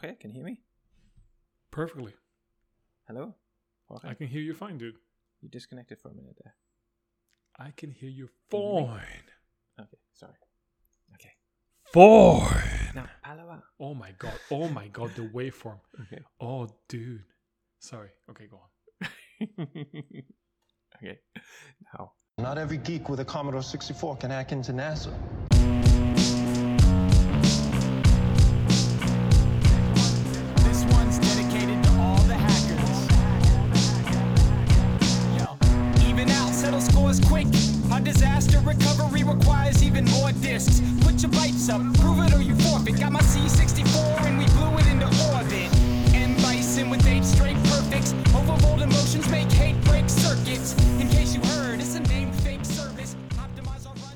Jorge, can you hear me? Perfectly. Hello? Jorge? I can hear you fine, dude. You disconnected for a minute there. I can hear you Can you hear me? fine. Okay, sorry. Okay. Fine. Now, Palawa. Oh my god. Oh my god, the waveform. Okay. Oh, dude. Sorry. Okay, go on. okay. Now. Not every geek with a Commodore 64 can hack into NASA. Up, prove it or you forfeit. Got my C64 and we blew it into orbit. Bison with eight straight perfects. Overload emotions make hate break circuits. In case you heard, it's a name fake service.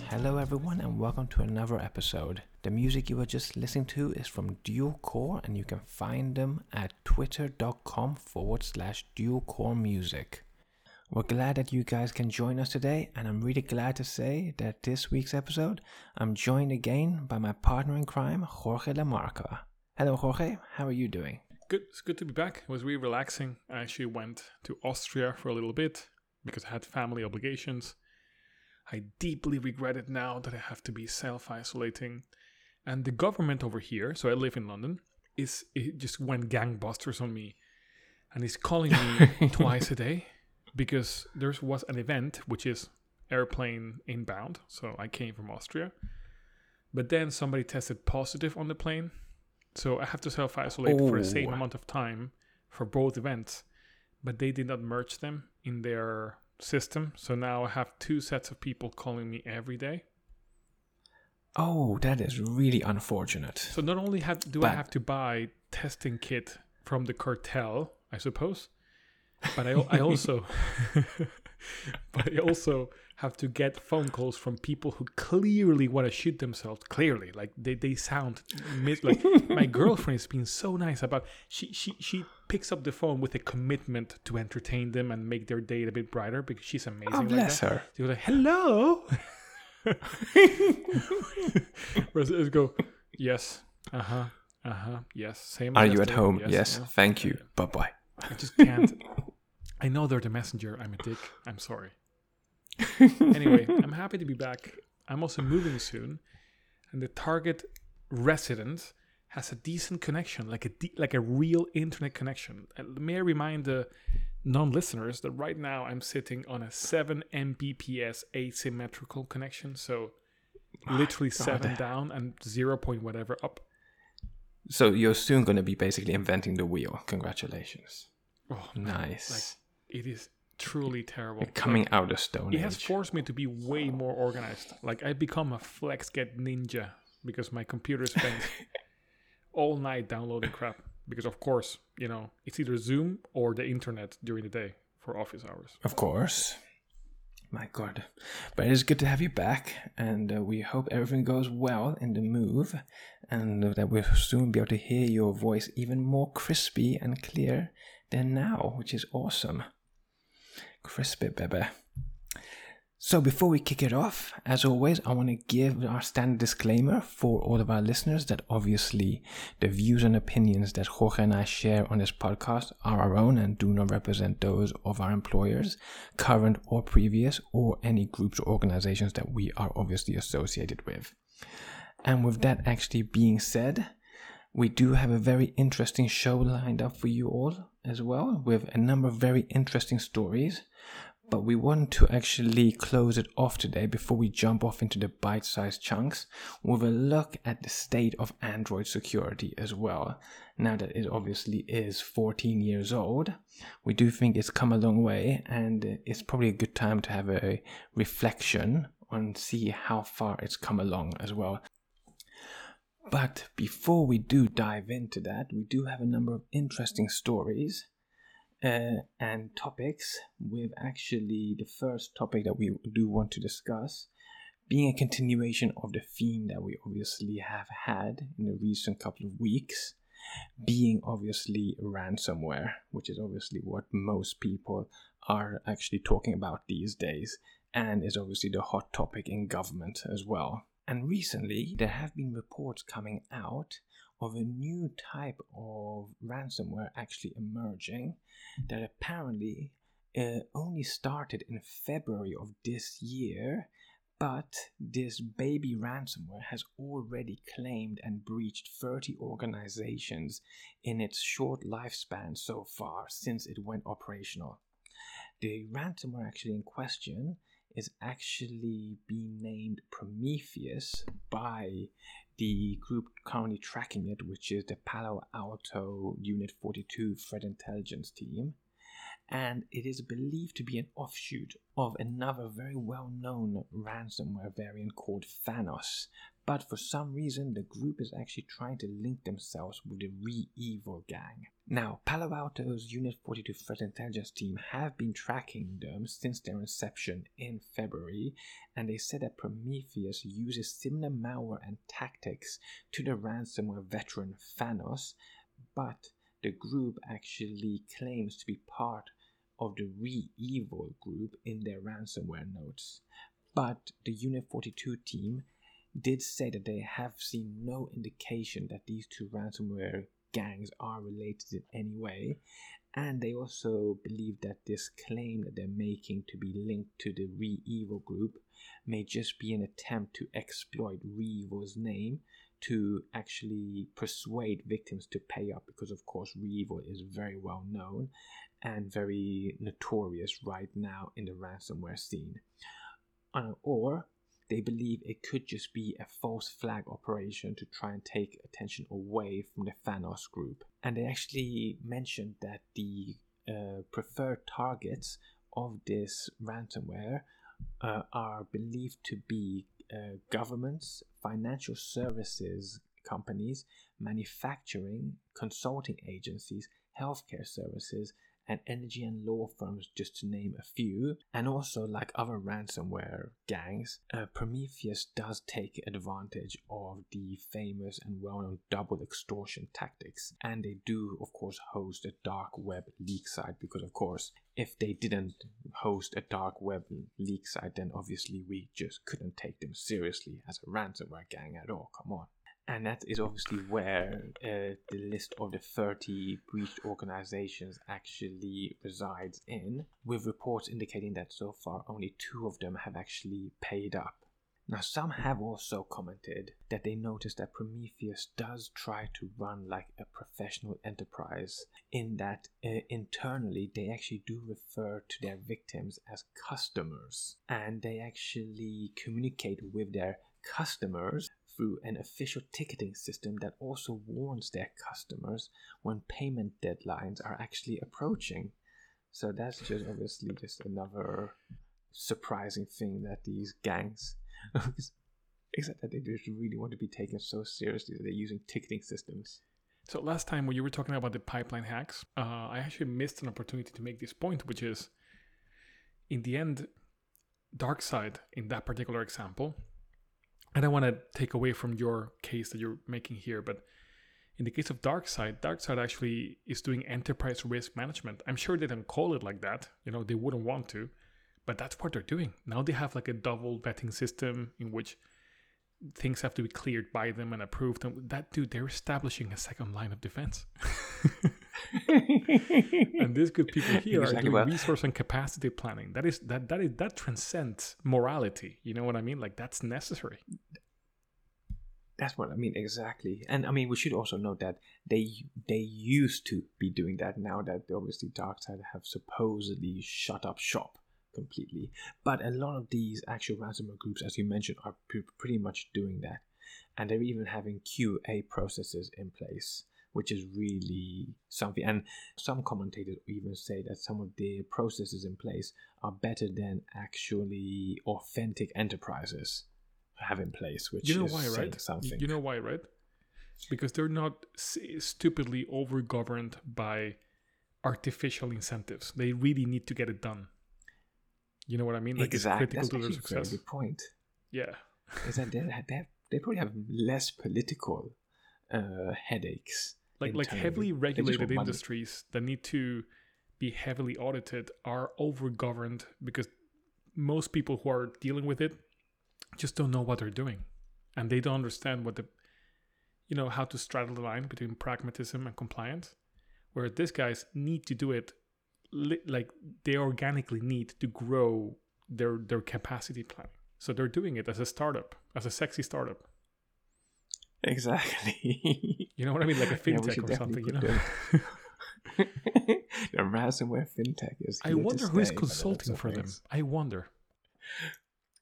Hello, everyone, and welcome to another episode. The music you were just listening to is from Dual Core, and you can find them at twitter.com forward slash dual core music. We're glad that you guys can join us today, and I'm really glad to say that this week's episode, I'm joined again by my partner in crime, Jorge Lamarca. Hello, Jorge. How are you doing? Good. It's good to be back. It was really relaxing. I actually went to Austria for a little bit because I had family obligations. I deeply regret it now that I have to be self isolating. And the government over here, so I live in London, is it just went gangbusters on me. And he's calling me twice a day because there was an event which is airplane inbound. So I came from Austria. But then somebody tested positive on the plane. So I have to self isolate for the same Oh. amount of time for both events. But they did not merge them in their system. So now I have two sets of people calling me every day. Oh, that is really unfortunate. So not only have, do I have to buy testing kit from the cartel, I suppose, but I, I also but I also have to get phone calls from people who clearly want to shoot themselves. Clearly, like they, they sound mis- like my girlfriend is being so nice about she she she picks up the phone with a commitment to entertain them and make their day a bit brighter because she's amazing. Oh, like bless that. her. She was like, "Hello." Whereas it go, yes, uh huh, uh huh, yes. Same. Are you at home? Yes. no. Thank you. Bye bye. I just can't. I know they're the messenger. I'm a dick. I'm sorry. anyway, I'm happy to be back. I'm also moving soon, and the target resident has a decent connection, like a de- like a real internet connection. And may I remind the non-listeners that right now I'm sitting on a 7 Mbps asymmetrical connection, so literally seven down and zero point whatever up. So you're soon going to be basically inventing the wheel. Congratulations. Oh, man, like Nice. It is truly terrible. Coming out of Stone It has forced me to be way more organized. Like I become a FlexGet ninja because my computer spends all night downloading crap. Because of course, you know, it's either Zoom or the internet during the day for office hours. Of course. My God. But it's good to have you back, and uh, we hope everything goes well in the move, and that we'll soon be able to hear your voice even more crispy and clear than now, which is awesome. Crispy, baby. So before we kick it off, as always, I want to give our standard disclaimer for all of our listeners that obviously the views and opinions that Jorge and I share on this podcast are our own and do not represent those of our employers, current or previous, or any groups or organizations that we are obviously associated with. And with that actually being said, we do have a very interesting show lined up for you all as well, with a number of very interesting stories. But we want to actually close it off today before we jump off into the bite sized chunks with a look at the state of Android security as well. Now that it obviously is 14 years old, we do think it's come a long way and it's probably a good time to have a reflection on see how far it's come along as well. But before we do dive into that, we do have a number of interesting stories uh, and topics. With actually the first topic that we do want to discuss being a continuation of the theme that we obviously have had in the recent couple of weeks, being obviously ransomware, which is obviously what most people are actually talking about these days, and is obviously the hot topic in government as well. And recently, there have been reports coming out of a new type of ransomware actually emerging that apparently uh, only started in February of this year, but this baby ransomware has already claimed and breached 30 organizations in its short lifespan so far since it went operational. The ransomware actually in question is actually being named Prometheus by the group currently tracking it, which is the Palo Alto Unit 42 Threat Intelligence Team. And it is believed to be an offshoot of another very well known ransomware variant called Thanos, but for some reason the group is actually trying to link themselves with the REvil gang. Now, Palo Alto's Unit 42 Threat Intelligence team have been tracking them since their inception in February, and they said that Prometheus uses similar malware and tactics to the ransomware veteran Thanos, but the group actually claims to be part of the REvil group in their ransomware notes. But the Unit 42 team did say that they have seen no indication that these two ransomware gangs are related in any way, and they also believe that this claim that they're making to be linked to the REvil group may just be an attempt to exploit REvil's name to actually persuade victims to pay up because of course REvil is very well known and very notorious right now in the ransomware scene. Uh, or they believe it could just be a false flag operation to try and take attention away from the Thanos group. And they actually mentioned that the uh, preferred targets of this ransomware uh, are believed to be uh, governments, financial services companies, manufacturing, consulting agencies, healthcare services, and energy and law firms, just to name a few. And also, like other ransomware gangs, uh, Prometheus does take advantage of the famous and well known double extortion tactics. And they do, of course, host a dark web leak site because, of course, if they didn't host a dark web leak site, then obviously we just couldn't take them seriously as a ransomware gang at all. Come on and that is obviously where uh, the list of the 30 breached organizations actually resides in, with reports indicating that so far only two of them have actually paid up. Now, some have also commented that they noticed that Prometheus does try to run like a professional enterprise, in that uh, internally they actually do refer to their victims as customers, and they actually communicate with their customers through an official ticketing system that also warns their customers when payment deadlines are actually approaching. So that's just obviously just another surprising thing that these gangs, except that they just really want to be taken so seriously that they're using ticketing systems. So last time when you were talking about the pipeline hacks, uh, I actually missed an opportunity to make this point, which is, in the end, DarkSide in that particular example I don't want to take away from your case that you're making here, but in the case of DarkSide, DarkSide actually is doing enterprise risk management. I'm sure they don't call it like that. You know, they wouldn't want to, but that's what they're doing. Now they have like a double vetting system in which things have to be cleared by them and approved. And that dude, they're establishing a second line of defense. and these good people here exactly are doing well. resource and capacity planning. That is that that is that transcends morality. You know what I mean? Like that's necessary. That's what I mean exactly. And I mean we should also note that they they used to be doing that now that obviously DarkSide have supposedly shut up shop completely. But a lot of these actual ransomware groups, as you mentioned, are pretty much doing that. And they're even having QA processes in place which is really something. And some commentators even say that some of the processes in place are better than actually authentic enterprises have in place, which you know is why, right? something. You know why, right? Because they're not stupidly over-governed by artificial incentives. They really need to get it done. You know what I mean? Like exactly. it's critical That's to their success. A good point. Yeah. is that they, they, they probably have less political uh, headaches like like heavily regulated industries that need to be heavily audited are over governed because most people who are dealing with it just don't know what they're doing and they don't understand what the you know, how to straddle the line between pragmatism and compliance, where these guys need to do it li- like they organically need to grow their their capacity planning. So they're doing it as a startup, as a sexy startup. Exactly. You know what I mean? Like a fintech should or something, you know? the ransomware fintech is. I wonder who is stay by the looks consulting for them. I wonder.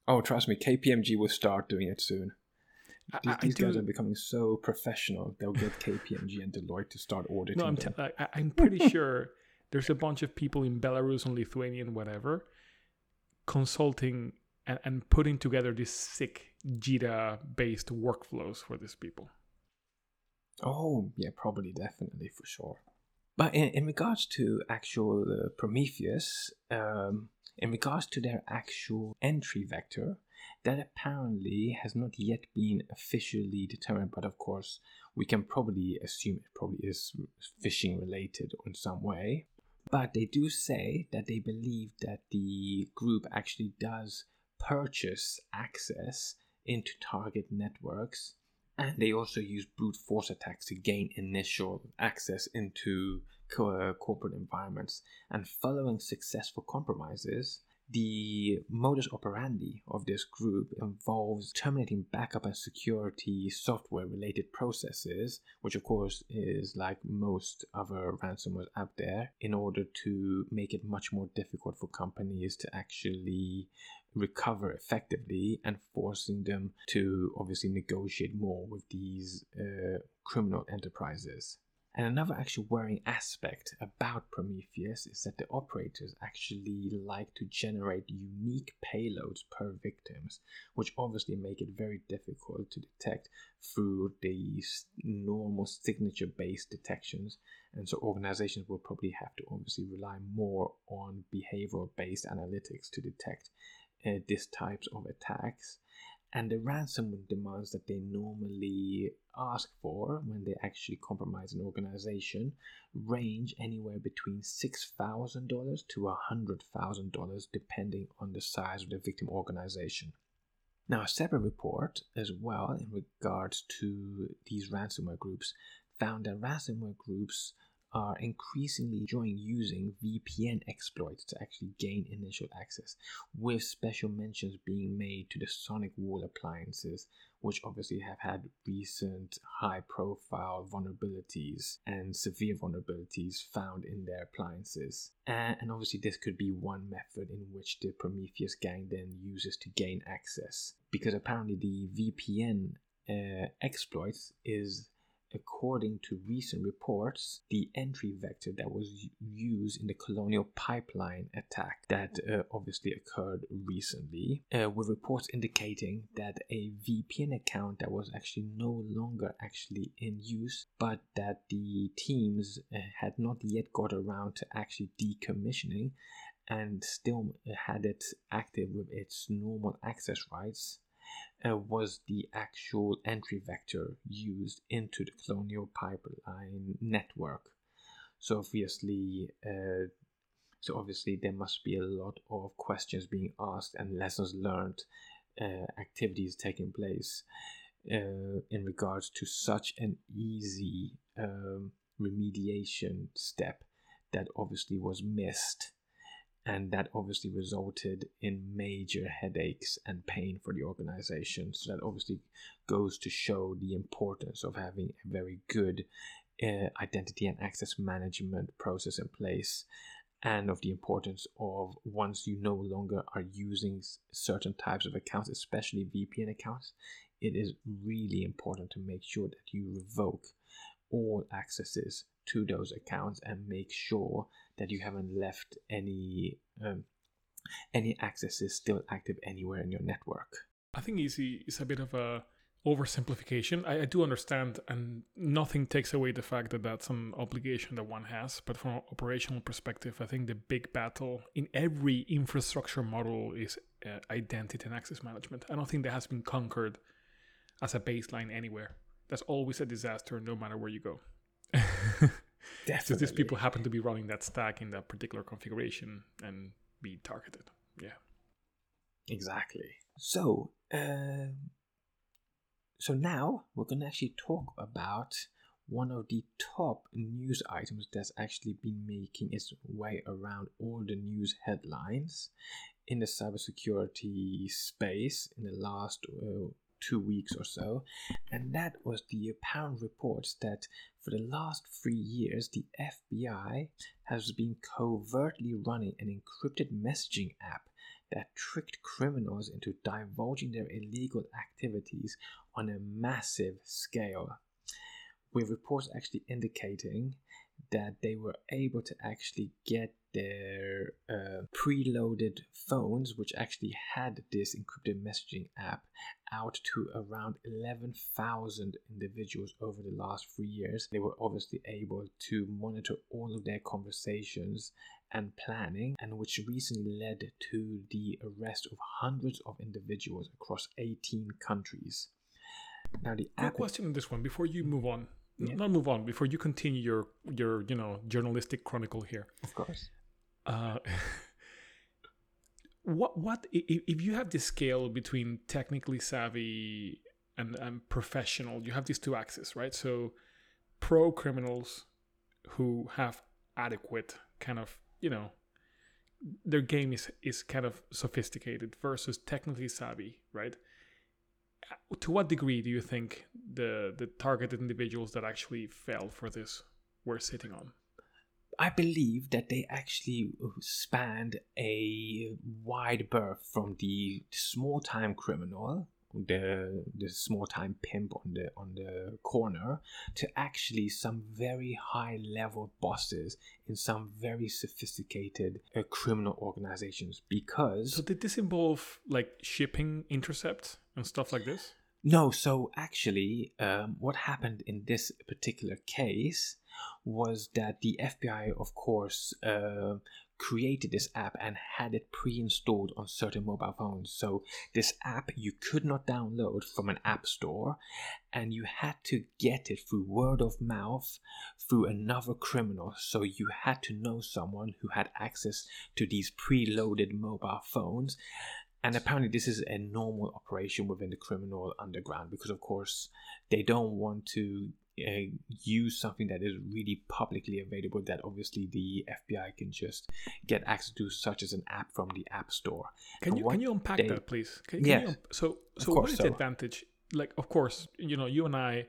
Oh, trust me, KPMG will start doing it soon. I- These, I- these guys are becoming so professional. They'll get KPMG and Deloitte to start auditing No, I'm, t- I, I'm pretty sure there's a bunch of people in Belarus and Lithuania and whatever consulting and, and putting together these sick Jira based workflows for these people. Oh, yeah, probably, definitely, for sure. But in, in regards to actual uh, Prometheus, um, in regards to their actual entry vector, that apparently has not yet been officially determined, but of course, we can probably assume it probably is phishing related in some way. But they do say that they believe that the group actually does purchase access into target networks and they also use brute force attacks to gain initial access into co- uh, corporate environments. And following successful compromises, the modus operandi of this group involves terminating backup and security software related processes, which of course is like most other ransomware out there, in order to make it much more difficult for companies to actually recover effectively and forcing them to obviously negotiate more with these uh, criminal enterprises. And another actually worrying aspect about Prometheus is that the operators actually like to generate unique payloads per victims, which obviously make it very difficult to detect through these normal signature based detections. And so organizations will probably have to obviously rely more on behavioral based analytics to detect uh, these types of attacks. And the ransomware demands that they normally ask for when they actually compromise an organization range anywhere between $6,000 to $100,000 depending on the size of the victim organization. Now, a separate report as well in regards to these ransomware groups found that ransomware groups are increasingly enjoying using VPN exploits to actually gain initial access, with special mentions being made to the SonicWall appliances, which obviously have had recent high profile vulnerabilities and severe vulnerabilities found in their appliances. And, obviously, this could be one method in which the Prometheus gang then uses to gain access, because apparently the VPN uh, exploits is according to recent reports, the entry vector that was used in the Colonial Pipeline attack that uh, obviously occurred recently, uh, with reports indicating that a VPN account that was actually no longer actually in use, but that the teams uh, had not yet got around to actually decommissioning and still had it active with its normal access rights uh, was the actual entry vector used into the colonial pipeline network. So obviously, uh, so obviously there must be a lot of questions being asked and lessons learned, uh, activities taking place uh, in regards to such an easy um, remediation step that obviously was missed and that obviously resulted in major headaches and pain for the organization. So that obviously goes to show the importance of having a very good uh, identity and access management process in place, and of the importance of once you no longer are using certain types of accounts, especially VPN accounts, it is really important to make sure that you revoke all accesses to those accounts and make sure that you haven't left any um, any accesses still active anywhere in your network. I think easy is a bit of a oversimplification. I, I do understand, and nothing takes away the fact that that's an obligation that one has. But from an operational perspective, I think the big battle in every infrastructure model is uh, identity and access management. I don't think that has been conquered as a baseline anywhere. That's always a disaster, no matter where you go. So these people happen to be running that stack in that particular configuration and be targeted. Yeah. Exactly. So, um, So now we're going to actually talk about one of the top news items that's actually been making its way around all the news headlines in the cybersecurity space in the last uh, two weeks or so, and that was the apparent reports that for the last three years, the FBI has been covertly running an encrypted messaging app that tricked criminals into divulging their illegal activities on a massive scale. With reports actually indicating that they were able to actually get their uh, preloaded phones, which actually had this encrypted messaging app, out to around 11,000 individuals over the last three years. They were obviously able to monitor all of their conversations and planning, and which recently led to the arrest of hundreds of individuals across 18 countries. Now, the Quick app. question on this one before you move on. Yeah. Not move on before you continue your your you know journalistic chronicle here. Of course. Uh, what what if you have this scale between technically savvy and, and professional? You have these two axes, right? So, pro criminals who have adequate kind of you know their game is is kind of sophisticated versus technically savvy, right? To what degree do you think the the targeted individuals that actually fell for this were sitting on? I believe that they actually spanned a wide berth from the small time criminal, the the small time pimp on the on the corner, to actually some very high level bosses in some very sophisticated uh, criminal organizations. Because So did this involve like shipping intercepts and stuff like this? No, so actually, um, what happened in this particular case was that the FBI, of course, uh, created this app and had it pre-installed on certain mobile phones. So this app you could not download from an app store, and you had to get it through word of mouth through another criminal. So you had to know someone who had access to these pre loaded mobile phones and apparently this is a normal operation within the criminal underground because of course they don't want to uh, use something that is really publicly available that obviously the FBI can just get access to such as an app from the app store Can And you can you unpack they- that, please? Can, can Yes. you so so what course the advantage? Like, of course, you know, you and I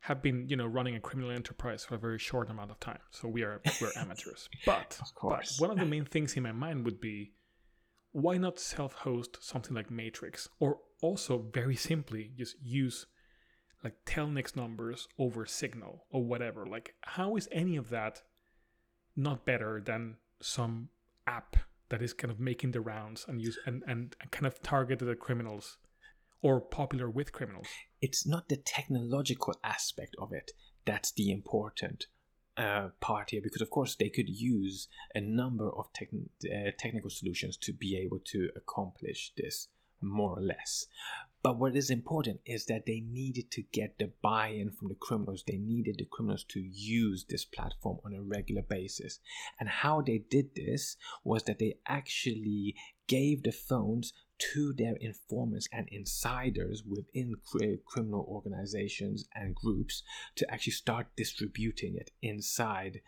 have been, you know, running a criminal enterprise for a very short amount of time, so we are we're amateurs. But Of course. but one of the main things in my mind would be, why not self-host something like Matrix, or also very simply just use like Telnyx numbers over Signal or whatever. Like, how is any of that not better than some app that is kind of making the rounds and use and, and kind of targeted at criminals or popular with criminals. it's not the technological aspect of it that's the important uh, part here because of course they could use a number of uh, technical solutions to be able to accomplish this more or less. But what is important is that they needed to get the buy-in from the criminals. They needed the criminals to use this platform on a regular basis. And how they did this was that they actually gave the phones to their informants and insiders within criminal organizations and groups to actually start distributing it inside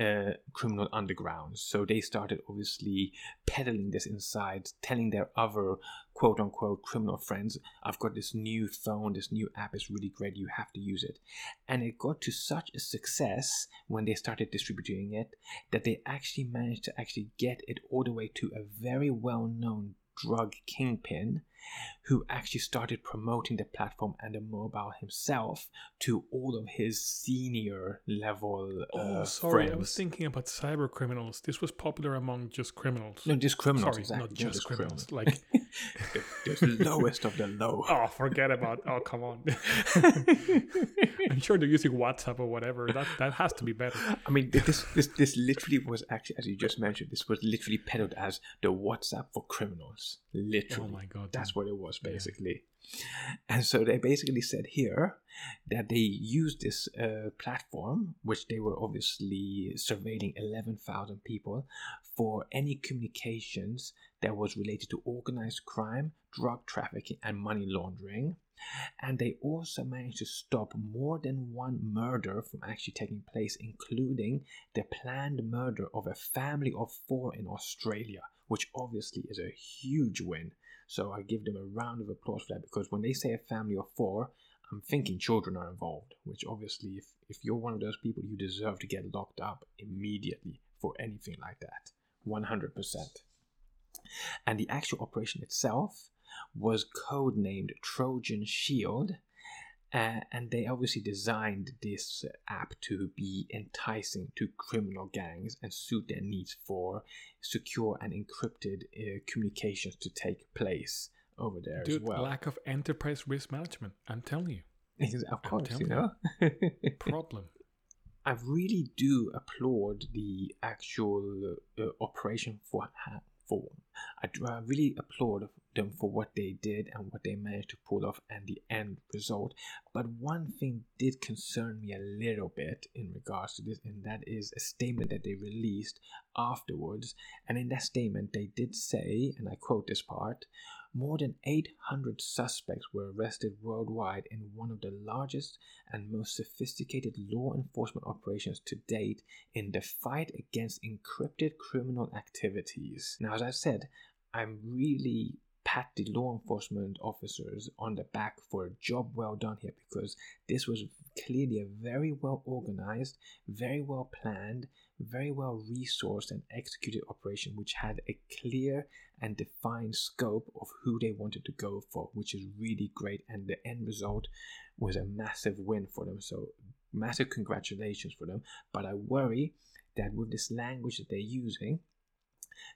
uh, criminal undergrounds. So they started obviously peddling this inside, telling their other quote unquote criminal friends, I've got this new phone, this new app is really great, you have to use it. And it got to such a success when they started distributing it that they actually managed to actually get it all the way to a very well known drug kingpin who actually started promoting the platform and the mobile himself to all of his senior level uh, oh, sorry, friends. I was thinking about cyber criminals. This was popular among just criminals. no, just criminals. sorry, exactly, not just criminals. Like, the, lowest of the low. oh, forget about. Oh, come on. I'm sure they're using WhatsApp or whatever. That that has to be better. I mean, this this this literally was actually, as you just mentioned, this was literally peddled as the WhatsApp for criminals. Literally, Oh my God, that's what it was basically. And so they basically said here that they used this uh, platform, which they were obviously surveilling eleven thousand people, for any communications that was related to organized crime, drug trafficking, and money laundering. And they also managed to stop more than one murder from actually taking place, including the planned murder of a family of four in Australia, which obviously is a huge win. So I give them a round of applause for that because when they say a family of four, I'm thinking children are involved, which obviously, if, if you're one of those people, you deserve to get locked up immediately for anything like that. 100%. And the actual operation itself was codenamed Trojan Shield. Uh, and they obviously designed this app to be enticing to criminal gangs and suit their needs for secure and encrypted uh, communications to take place over there Dude, as well. lack of enterprise risk management. I'm telling you, of course, you know. problem. I really do applaud the actual uh, operation for ha- for. I, I really applaud them for what they did and what they managed to pull off and the end result. But one thing did concern me a little bit in regards to this, and that is a statement that they released afterwards. And in that statement, they did say, and I quote this part. More than 800 suspects were arrested worldwide in one of the largest and most sophisticated law enforcement operations to date in the fight against encrypted criminal activities. Now, as I said, I'm really pat the law enforcement officers on the back for a job well done here because this was clearly a very well organized, very well planned, very well resourced and executed operation which had a clear and defined scope of who they wanted to go for, which is really great. And the end result was a massive win for them. So, massive congratulations for them. But I worry that with this language that they're using,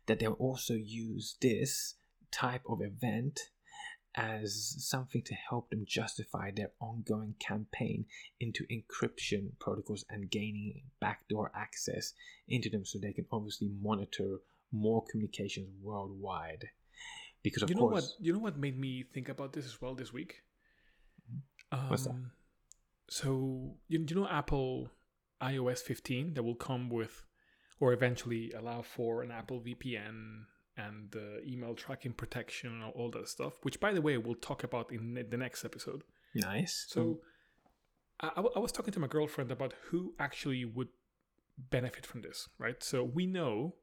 that they'll also use this type of event as something to help them justify their ongoing campaign into encryption protocols and gaining backdoor access into them so they can obviously monitor more communications worldwide because of you know course what? You know what made me think about this as well this week. Um, What's that? So you, you know Apple iOS 15 that will come with, or eventually allow for an Apple VPN and the email tracking protection and all that stuff. Which, by the way, we'll talk about in the next episode. nice So I was talking to my girlfriend about who actually would benefit from this, right? So we know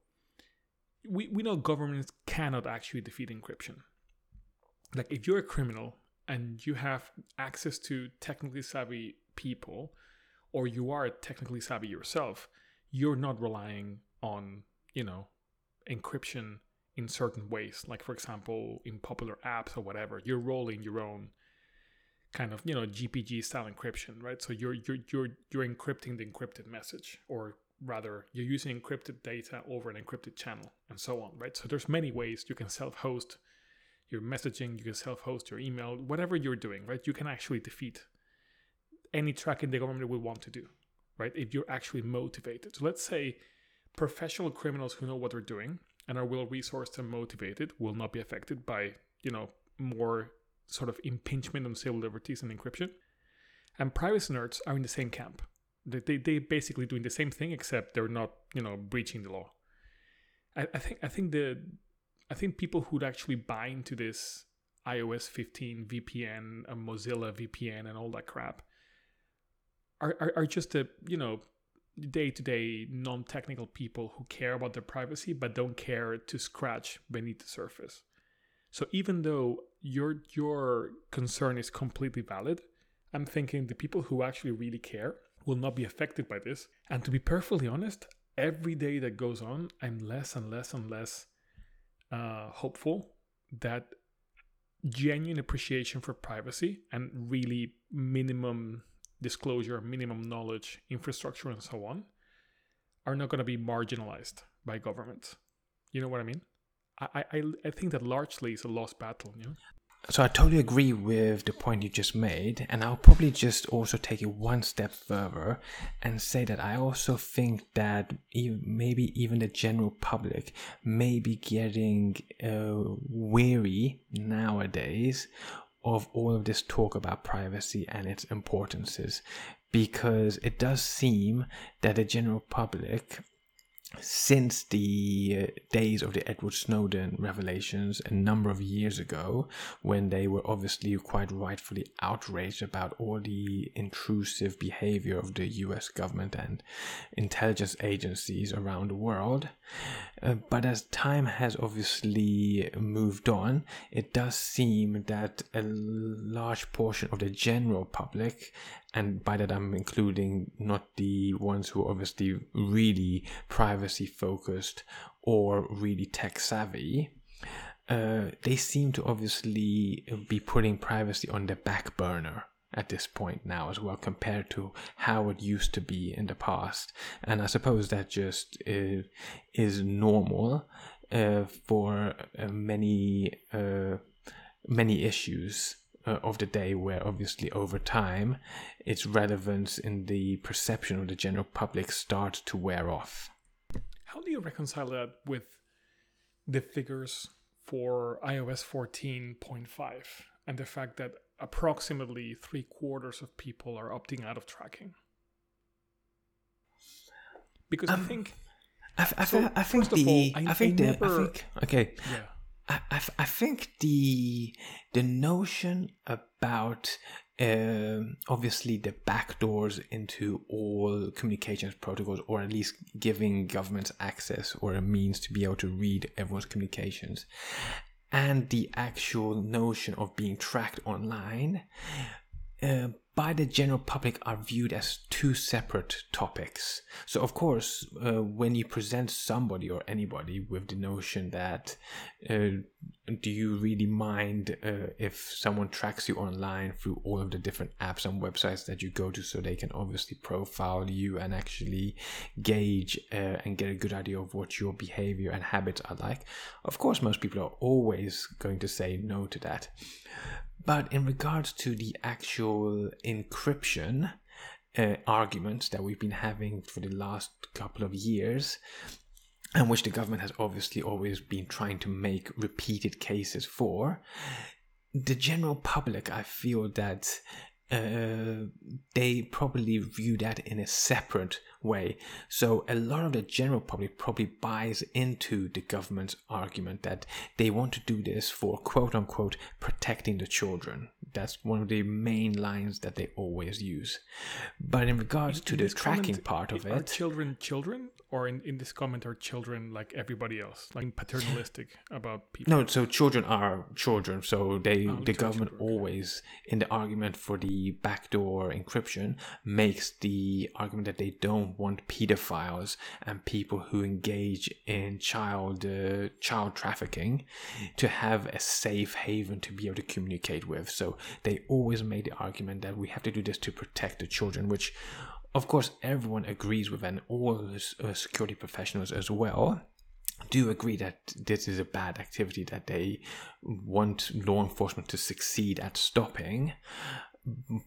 we, we know governments cannot actually defeat encryption. Like if you're a criminal and you have access to technically savvy people or you are technically savvy yourself, you're not relying on, you know, encryption in certain ways. Like for example, in popular apps or whatever, you're rolling your own kind of you know GPG style encryption, right? So you're you're you're you're encrypting the encrypted message, or rather, you're using encrypted data over an encrypted channel, and so on, right? So there's many ways you can self-host your messaging, you can self-host your email, whatever you're doing, right? You can actually defeat any tracking the government would want to do, right? If you're actually motivated. So let's say professional criminals who know what they're doing and are well resourced and motivated will not be affected by, you know, more sort of impingement on civil liberties and encryption. And privacy nerds are in the same camp. They, they, they basically doing the same thing except they're not, you know, breaching the law. I, I think I think the I think people who'd actually buy into this iOS 15 VPN, a Mozilla VPN, and all that crap are, are, are just a you know day to day non technical people who care about their privacy but don't care to scratch beneath the surface. So even though your your concern is completely valid, I'm thinking the people who actually really care will not be affected by this. And to be perfectly honest, every day that goes on, I'm less and less and less uh, hopeful that genuine appreciation for privacy and really minimum disclosure, minimum knowledge, infrastructure, and so on are not going to be marginalized by governments. You know what I mean? I, I, I think that largely is a lost battle. You know? So I totally agree with the point you just made, and I'll probably just also take it one step further and say that I also think that maybe even the general public may be getting uh, weary nowadays of all of this talk about privacy and its importances, because it does seem that the general public since the uh, days of the Edward Snowden revelations a number of years ago, when they were obviously quite rightfully outraged about all the intrusive behavior of the US government and intelligence agencies around the world. Uh, but as time has obviously moved on, it does seem that a large portion of the general public and by that I'm including not the ones who are obviously really privacy focused or really tech savvy. Uh, they seem to obviously be putting privacy on the back burner at this point now as well compared to how it used to be in the past and i suppose that just is, is normal uh, for uh, many uh, many issues uh, of the day where obviously over time its relevance in the perception of the general public starts to wear off. How do you reconcile that with the figures for iOS 14.5 and the fact that approximately three quarters of people are opting out of tracking? Because um, I think. I, I, so, I think the. All, I, I, think the. Never, I think, okay. Yeah. I, I, I think the the notion about uh, obviously the backdoors into all communications protocols, or at least giving governments access or a means to be able to read everyone's communications, and the actual notion of being tracked online uh, by the general public are viewed as two separate topics. So, of course, uh, when you present somebody or anybody with the notion that uh, do you really mind uh, if someone tracks you online through all of the different apps and websites that you go to so they can obviously profile you and actually gauge uh, and get a good idea of what your behavior and habits are like? Of course, most people are always going to say no to that. But in regards to the actual encryption uh, arguments that we've been having for the last couple of years, and which the government has obviously always been trying to make repeated cases for, the general public, I feel that uh, they probably view that in a separate way. So a lot of the general public probably buys into the government's argument that they want to do this for quote unquote protecting the children. That's one of the main lines that they always use. But in regards to the tracking comment, part of it, are children children or in, in this comment are children like everybody else, like paternalistic about people? No, so children are children. So they oh, the government children. always in the argument for the backdoor encryption makes the argument that they don't want pedophiles and people who engage in child uh, child trafficking to have a safe haven to be able to communicate with. So they always made the argument that we have to do this to protect the children, which of course, everyone agrees with, and all uh, security professionals as well do agree that this is a bad activity that they want law enforcement to succeed at stopping.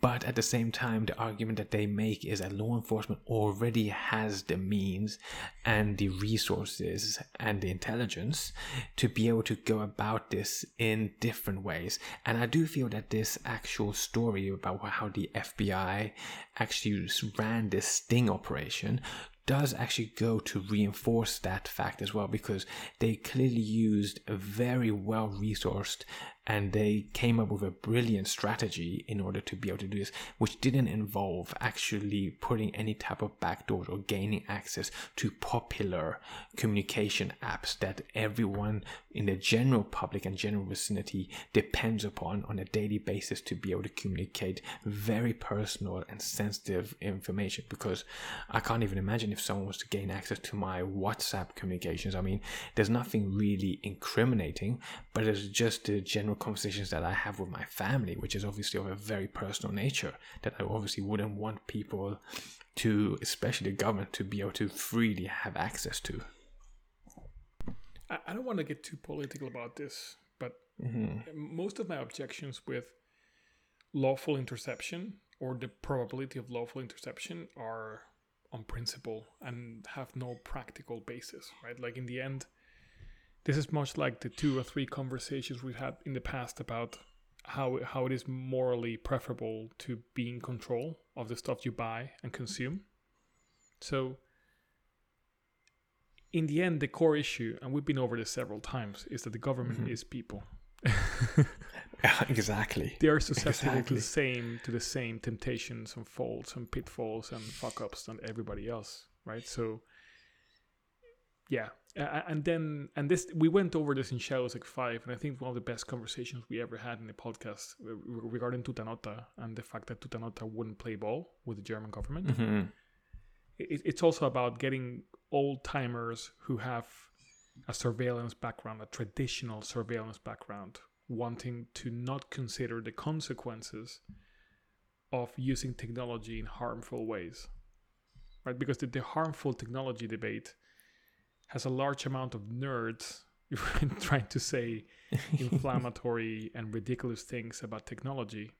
But at the same time, the argument that they make is that law enforcement already has the means and the resources and the intelligence to be able to go about this in different ways. And I do feel that this actual story about how the FBI actually ran this sting operation does actually go to reinforce that fact as well because they clearly used a very well resourced and they came up with a brilliant strategy in order to be able to do this, which didn't involve actually putting any type of backdoors or gaining access to popular communication apps that everyone in the general public and general vicinity depends upon on a daily basis to be able to communicate very personal and sensitive information. Because I can't even imagine if someone was to gain access to my WhatsApp communications. I mean, there's nothing really incriminating, but it's just the general conversations that I have with my family, which is obviously of a very personal nature, that I obviously wouldn't want people to, especially the government, to be able to freely have access to. I don't want to get too political about this, but mm-hmm. most of my objections with lawful interception or the probability of lawful interception are on principle and have no practical basis, right? Like in the end, this is much like the two or three conversations we've had in the past about how how it is morally preferable to be in control of the stuff you buy and consume. So in the end, the core issue, and we've been over this several times, is that the government Mm-hmm. is people. exactly. They are susceptible to the same to the same temptations and faults and pitfalls and fuck ups than everybody else, right? So, yeah, uh, and then and this we went over this in Shadows like Five, and I think one of the best conversations we ever had in the podcast uh, regarding Tutanota and the fact that Tutanota wouldn't play ball with the German government. Mhm. It, it's also about getting old timers who have a surveillance background, a traditional surveillance background, wanting to not consider the consequences of using technology in harmful ways. Right? Because the, the harmful technology debate has a large amount of nerds trying to say inflammatory and ridiculous things about technology.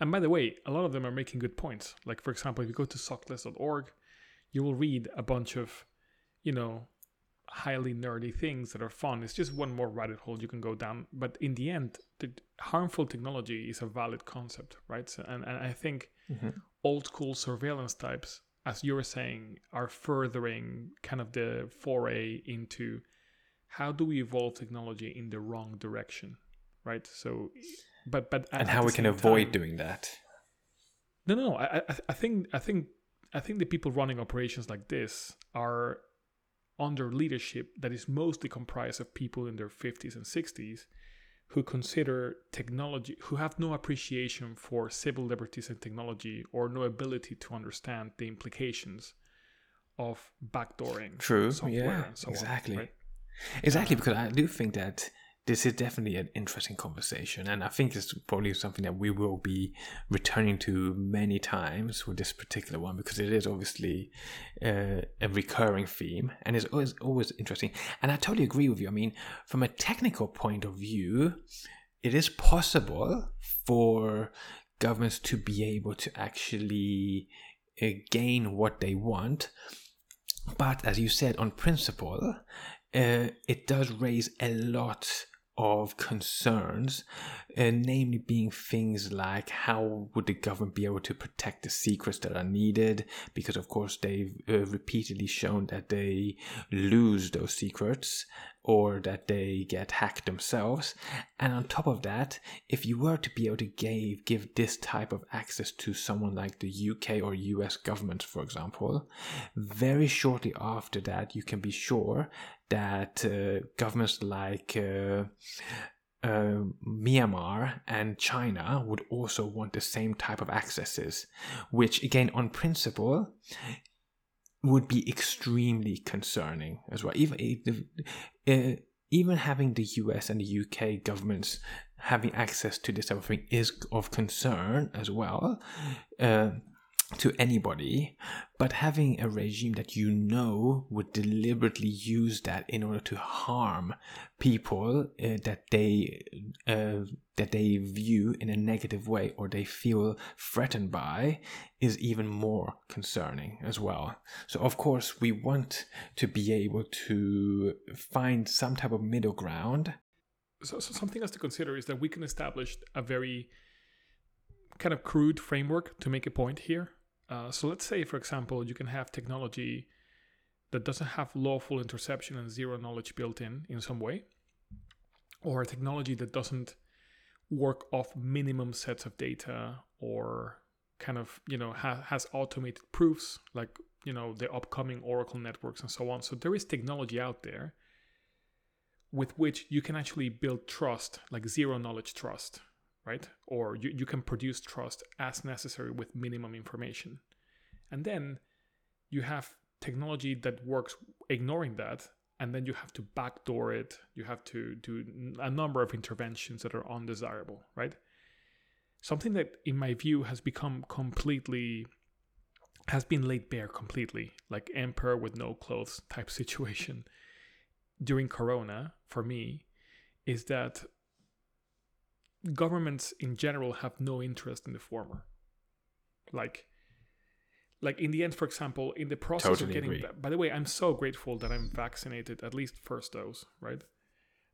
And by the way, a lot of them are making good points. Like, for example, if you go to sockless.org, you will read a bunch of, you know, highly nerdy things that are fun. It's just one more rabbit hole you can go down. But in the end, the harmful technology is a valid concept, right? So, and, and I think mm-hmm. old school surveillance types, as you were saying, are furthering kind of the foray into how do we evolve technology in the wrong direction, right? So, but but And how we can avoid time- doing that. no, no, I, I, I think, I think, I think the people running operations like this are under leadership that is mostly comprised of people in their fifties and sixties who consider technology, who have no appreciation for civil liberties and technology, or no ability to understand the implications of backdooring True. software Yeah. and so on, exactly. right? Exactly, because I do think that this is definitely an interesting conversation, and I think it's probably something that we will be returning to many times with this particular one because it is obviously uh, a recurring theme, and it's always always interesting. And I totally agree with you. I mean, from a technical point of view, it is possible for governments to be able to actually uh, gain what they want but as you said, on principle, uh, it does raise a lot of concerns, uh, namely being things like how would the government be able to protect the secrets that are needed? Because, of course, they've uh, repeatedly shown that they lose those secrets or that they get hacked themselves. And on top of that, if you were to be able to give, give this type of access to someone like the UK or US government, for example, very shortly after that, you can be sure that uh, governments like uh, uh, Myanmar and China would also want the same type of accesses, which, again, on principle, would be extremely concerning as well. Even even having the US and the UK governments having access to this type of thing is of concern as well. Uh, to anybody, but having a regime that you know would deliberately use that in order to harm people uh, that they uh, that they view in a negative way or they feel threatened by is even more concerning as well. So of course we want to be able to find some type of middle ground. so, so something else to consider is that we can establish a very kind of crude framework to make a point here. Uh, so let's say, for example, you can have technology that doesn't have lawful interception and zero knowledge built in in some way, or a technology that doesn't work off minimum sets of data or kind of you know ha- has automated proofs like you know the upcoming oracle networks and so on. So there is technology out there with which you can actually build trust, like zero knowledge trust, right? Or you, you can produce trust as necessary with minimum information. And then you have technology that works ignoring that, and then you have to backdoor it. You have to do a number of interventions that are undesirable, right? Something that, in my view, has become completely has been laid bare completely, like emperor with no clothes type situation during Corona, for me, is that governments in general have no interest in the former. Like, like in the end, for example, in the process Totally of getting. agree. By the way, I'm so grateful that I'm vaccinated, at least first dose, right?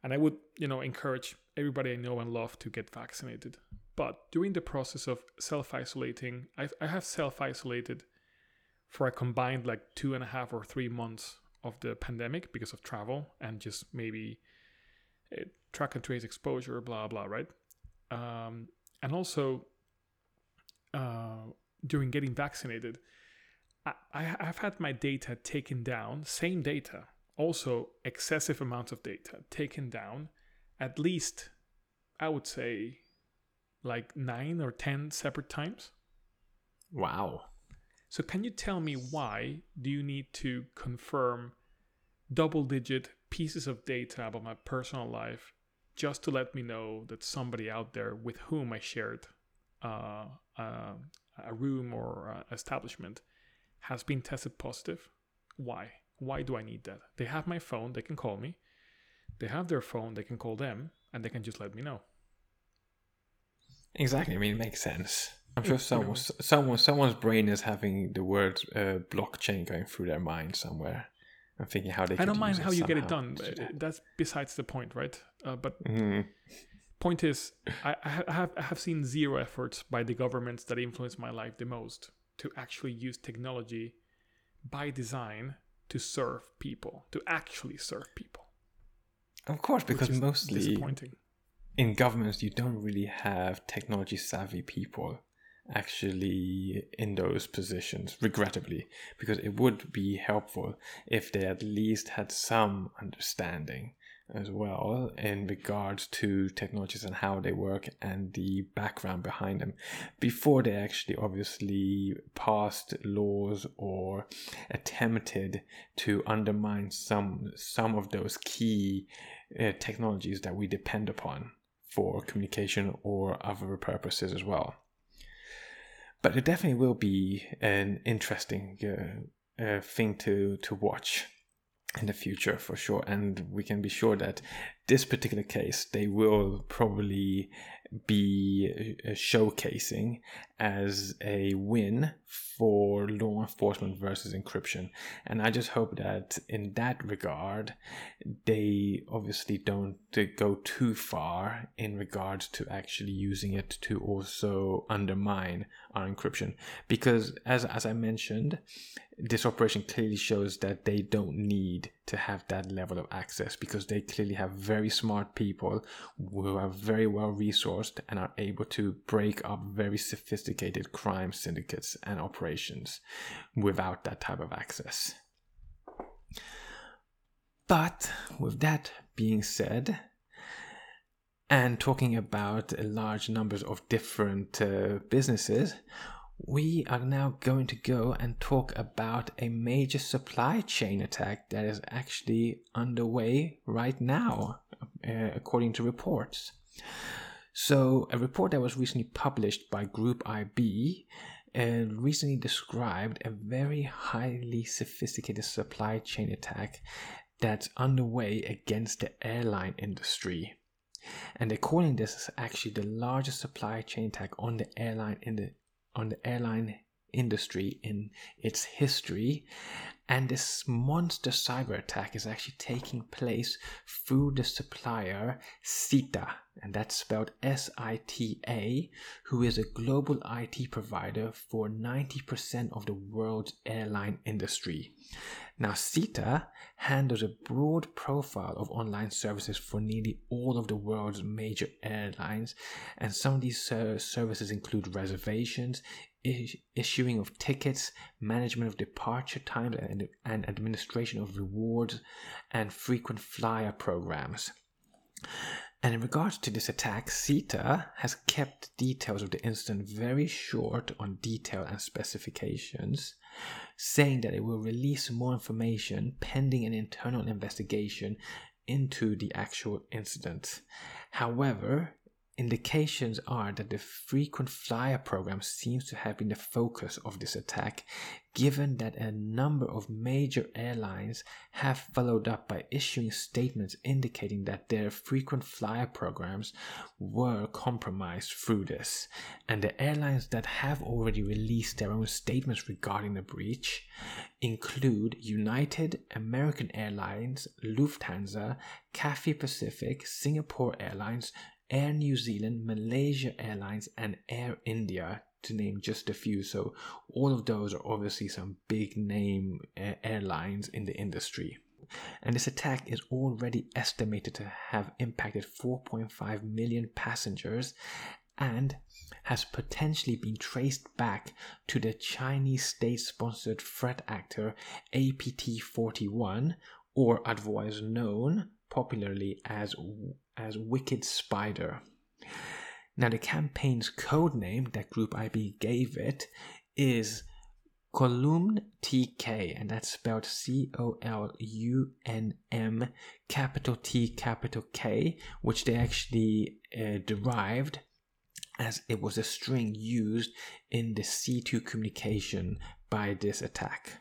And I would, you know, encourage everybody I know and love to get vaccinated. But during the process of self isolating, I, I have self isolated for a combined like two and a half or three months of the pandemic because of travel and just maybe uh, track and trace exposure, blah blah, right? Um, and also uh, during getting vaccinated, I, have had my data taken down, same data, also excessive amounts of data taken down, at least I would say like nine or ten separate times. Wow. So can you tell me why do you need to confirm double digit pieces of data about my personal life just to let me know that somebody out there with whom I shared uh, uh, a room or uh, establishment has been tested positive? Why? Why do I need that? They have my phone, they can call me. They have their phone, they can call them, and they can just let me know. Exactly. I mean, it makes sense. I'm sure someone, someone, someone's brain is having the word uh, blockchain going through their mind somewhere. I'm thinking how they. I don't mind how you get it done. to do but that. That's besides the point, right? Uh, but Mhm. point is, I, I have I have seen zero efforts by the governments that influence my life the most to actually use technology by design to serve people, to actually serve people. Of course, because mostly disappointing. in governments you don't really have technology savvy people actually in those positions regrettably because it would be helpful if they at least had some understanding as well in regards to technologies and how they work and the background behind them before they actually obviously passed laws or attempted to undermine some some of those key uh, technologies that we depend upon for communication or other purposes as well. But it definitely will be an interesting uh, uh, thing to to watch in the future for sure, and we can be sure that this particular case they will probably be uh, showcasing as a win for law enforcement versus encryption. And i just hope that in that regard they obviously don't go too far in regards to actually using it to also undermine our encryption. Because as as i mentioned this operation clearly shows that they don't need to have that level of access because they clearly have very smart people who are very well resourced and are able to break up very sophisticated crime syndicates and operations without that type of access. But with that being said, and talking about large numbers of different uh, businesses, we are now going to go and talk about a major supply chain attack that is actually underway right now, uh, according to reports. So, a report that was recently published by Group IB uh, recently described a very highly sophisticated supply chain attack that's underway against the airline industry. And they're calling this actually the largest supply chain attack on the airline in the on the airline industry in its history. And this monster cyber attack is actually taking place through the supplier SITA, and that's spelled S I T A, who is a global IT provider for 90% of the world's airline industry. Now, SITA handles a broad profile of online services for nearly all of the world's major airlines, and some of these services include reservations, issuing of tickets, management of departure times, and, and administration of rewards and frequent flyer programs. And in regards to this attack, SITA has kept details of the incident very short on detail and specifications, saying that it will release more information pending an internal investigation into the actual incident. However, indications are that the frequent flyer program seems to have been the focus of this attack, given that a number of major airlines have followed up by issuing statements indicating that their frequent flyer programs were compromised through this. And the airlines that have already released their own statements regarding the breach include United, American Airlines, Lufthansa, Cathay Pacific, Singapore Airlines, Air New Zealand, Malaysia Airlines, and Air India, to name just a few. So all of those are obviously some big name uh, airlines in the industry. And this attack is already estimated to have impacted 4.5 million passengers and has potentially been traced back to the Chinese state sponsored threat actor APT 41, or otherwise known popularly as, as Wicked Spider. Now, the campaign's code name that Group IB gave it is Column TK, and that's spelled C O L U N M capital T capital K, which they actually uh, derived as it was a string used in the C2 communication by this attack.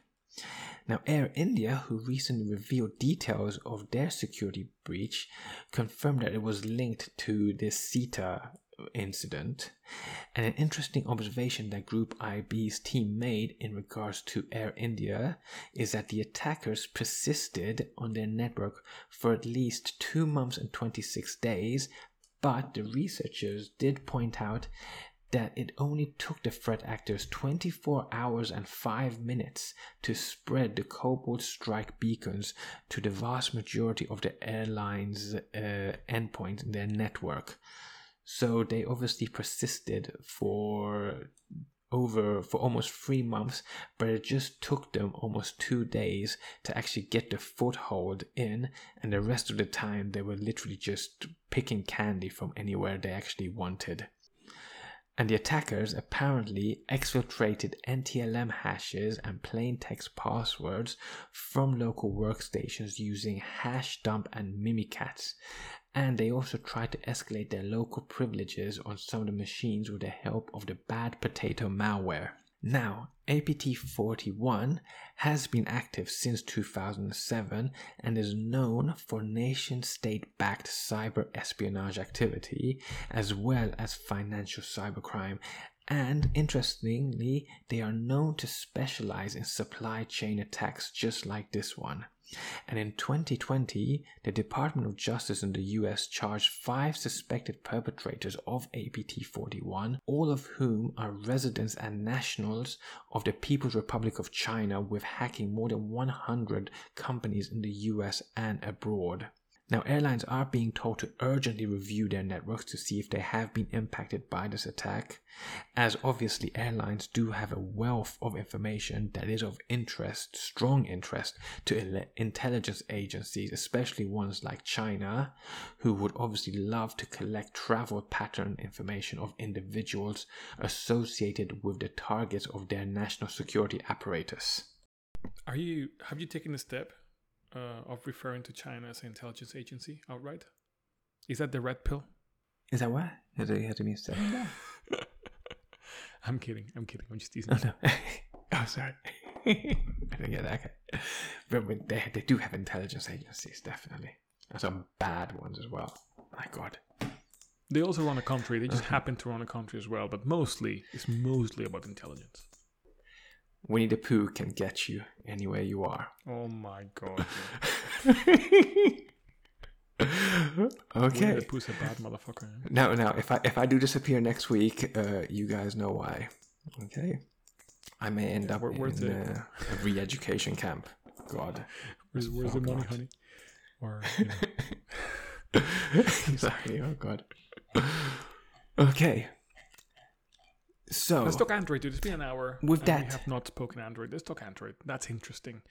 Now, Air India, who recently revealed details of their security breach, confirmed that it was linked to the SITA incident. And an interesting observation that Group IB's team made in regards to Air India is that the attackers persisted on their network for at least two months and 26 days, but the researchers did point out that it only took the threat actors 24 hours and 5 minutes to spread the Cobalt Strike beacons to the vast majority of the airline's uh, endpoints in their network. So they obviously persisted for over for almost three months, but it just took them almost two days to actually get the foothold in, and the rest of the time they were literally just picking candy from anywhere they actually wanted. And the attackers apparently exfiltrated NTLM hashes and plain text passwords from local workstations using Hashdump and Mimikatz. And they also tried to escalate their local privileges on some of the machines with the help of the bad potato malware. Now, APT 41 has been active since 2007 and is known for nation state backed cyber espionage activity as well as financial cybercrime. And interestingly, they are known to specialize in supply chain attacks just like this one. And in 2020, the Department of Justice in the US charged five suspected perpetrators of APT 41, all of whom are residents and nationals of the People's Republic of China, with hacking more than 100 companies in the US and abroad. Now, airlines are being told to urgently review their networks to see if they have been impacted by this attack, as obviously airlines do have a wealth of information that is of interest, strong interest, to intelligence agencies, especially ones like China, who would obviously love to collect travel pattern information of individuals associated with the targets of their national security apparatus. Are you have you taken a step uh, of referring to China as an intelligence agency outright? Is that the red pill? Is that what? Do you, how do you say I'm kidding. I'm kidding. I'm just teasing. Oh, no. oh, sorry. I didn't get that. Okay. But, but they, they do have intelligence agencies, definitely. And some bad ones as well. My God. They also run a country. They just happen to run a country as well. But mostly, it's mostly about intelligence. Winnie the Pooh can get you anywhere you are. Oh my god. okay. Winnie the Pooh's a bad motherfucker. Now, now, if I if I do disappear next week, uh, you guys know why. Okay. I may end up Where- where's in the- uh, a re-education camp. God. Where's, where's Oh, the money, God. honey? Or, you know. Sorry. Oh God. Okay. So Let's talk Android, dude. It's been an hour. With and that- We have not spoken Android. Let's talk Android. That's interesting.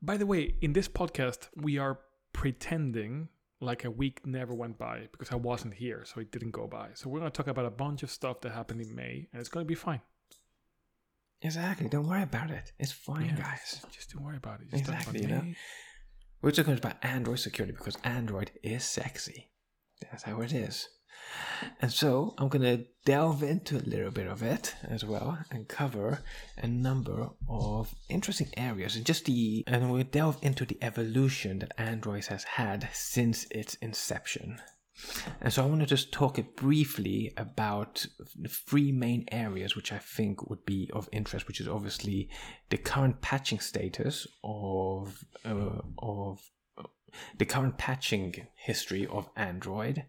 By the way, in this podcast, we are pretending like a week never went by because I wasn't here, so it didn't go by. So we're going to talk about a bunch of stuff that happened in May, and it's going to be fine. exactly. Don't worry about it. It's fine, Yeah, guys. Just don't worry about it. Just Exactly, about you know? We're talking about Android security because Android is sexy. That's how it is. And so I'm going to delve into a little bit of it as well and cover a number of interesting areas and just the and we'll delve into the evolution that Android has had since its inception. And so I want to just talk briefly about the three main areas which I think would be of interest, which is obviously the current patching status of uh, of the current patching history of Android,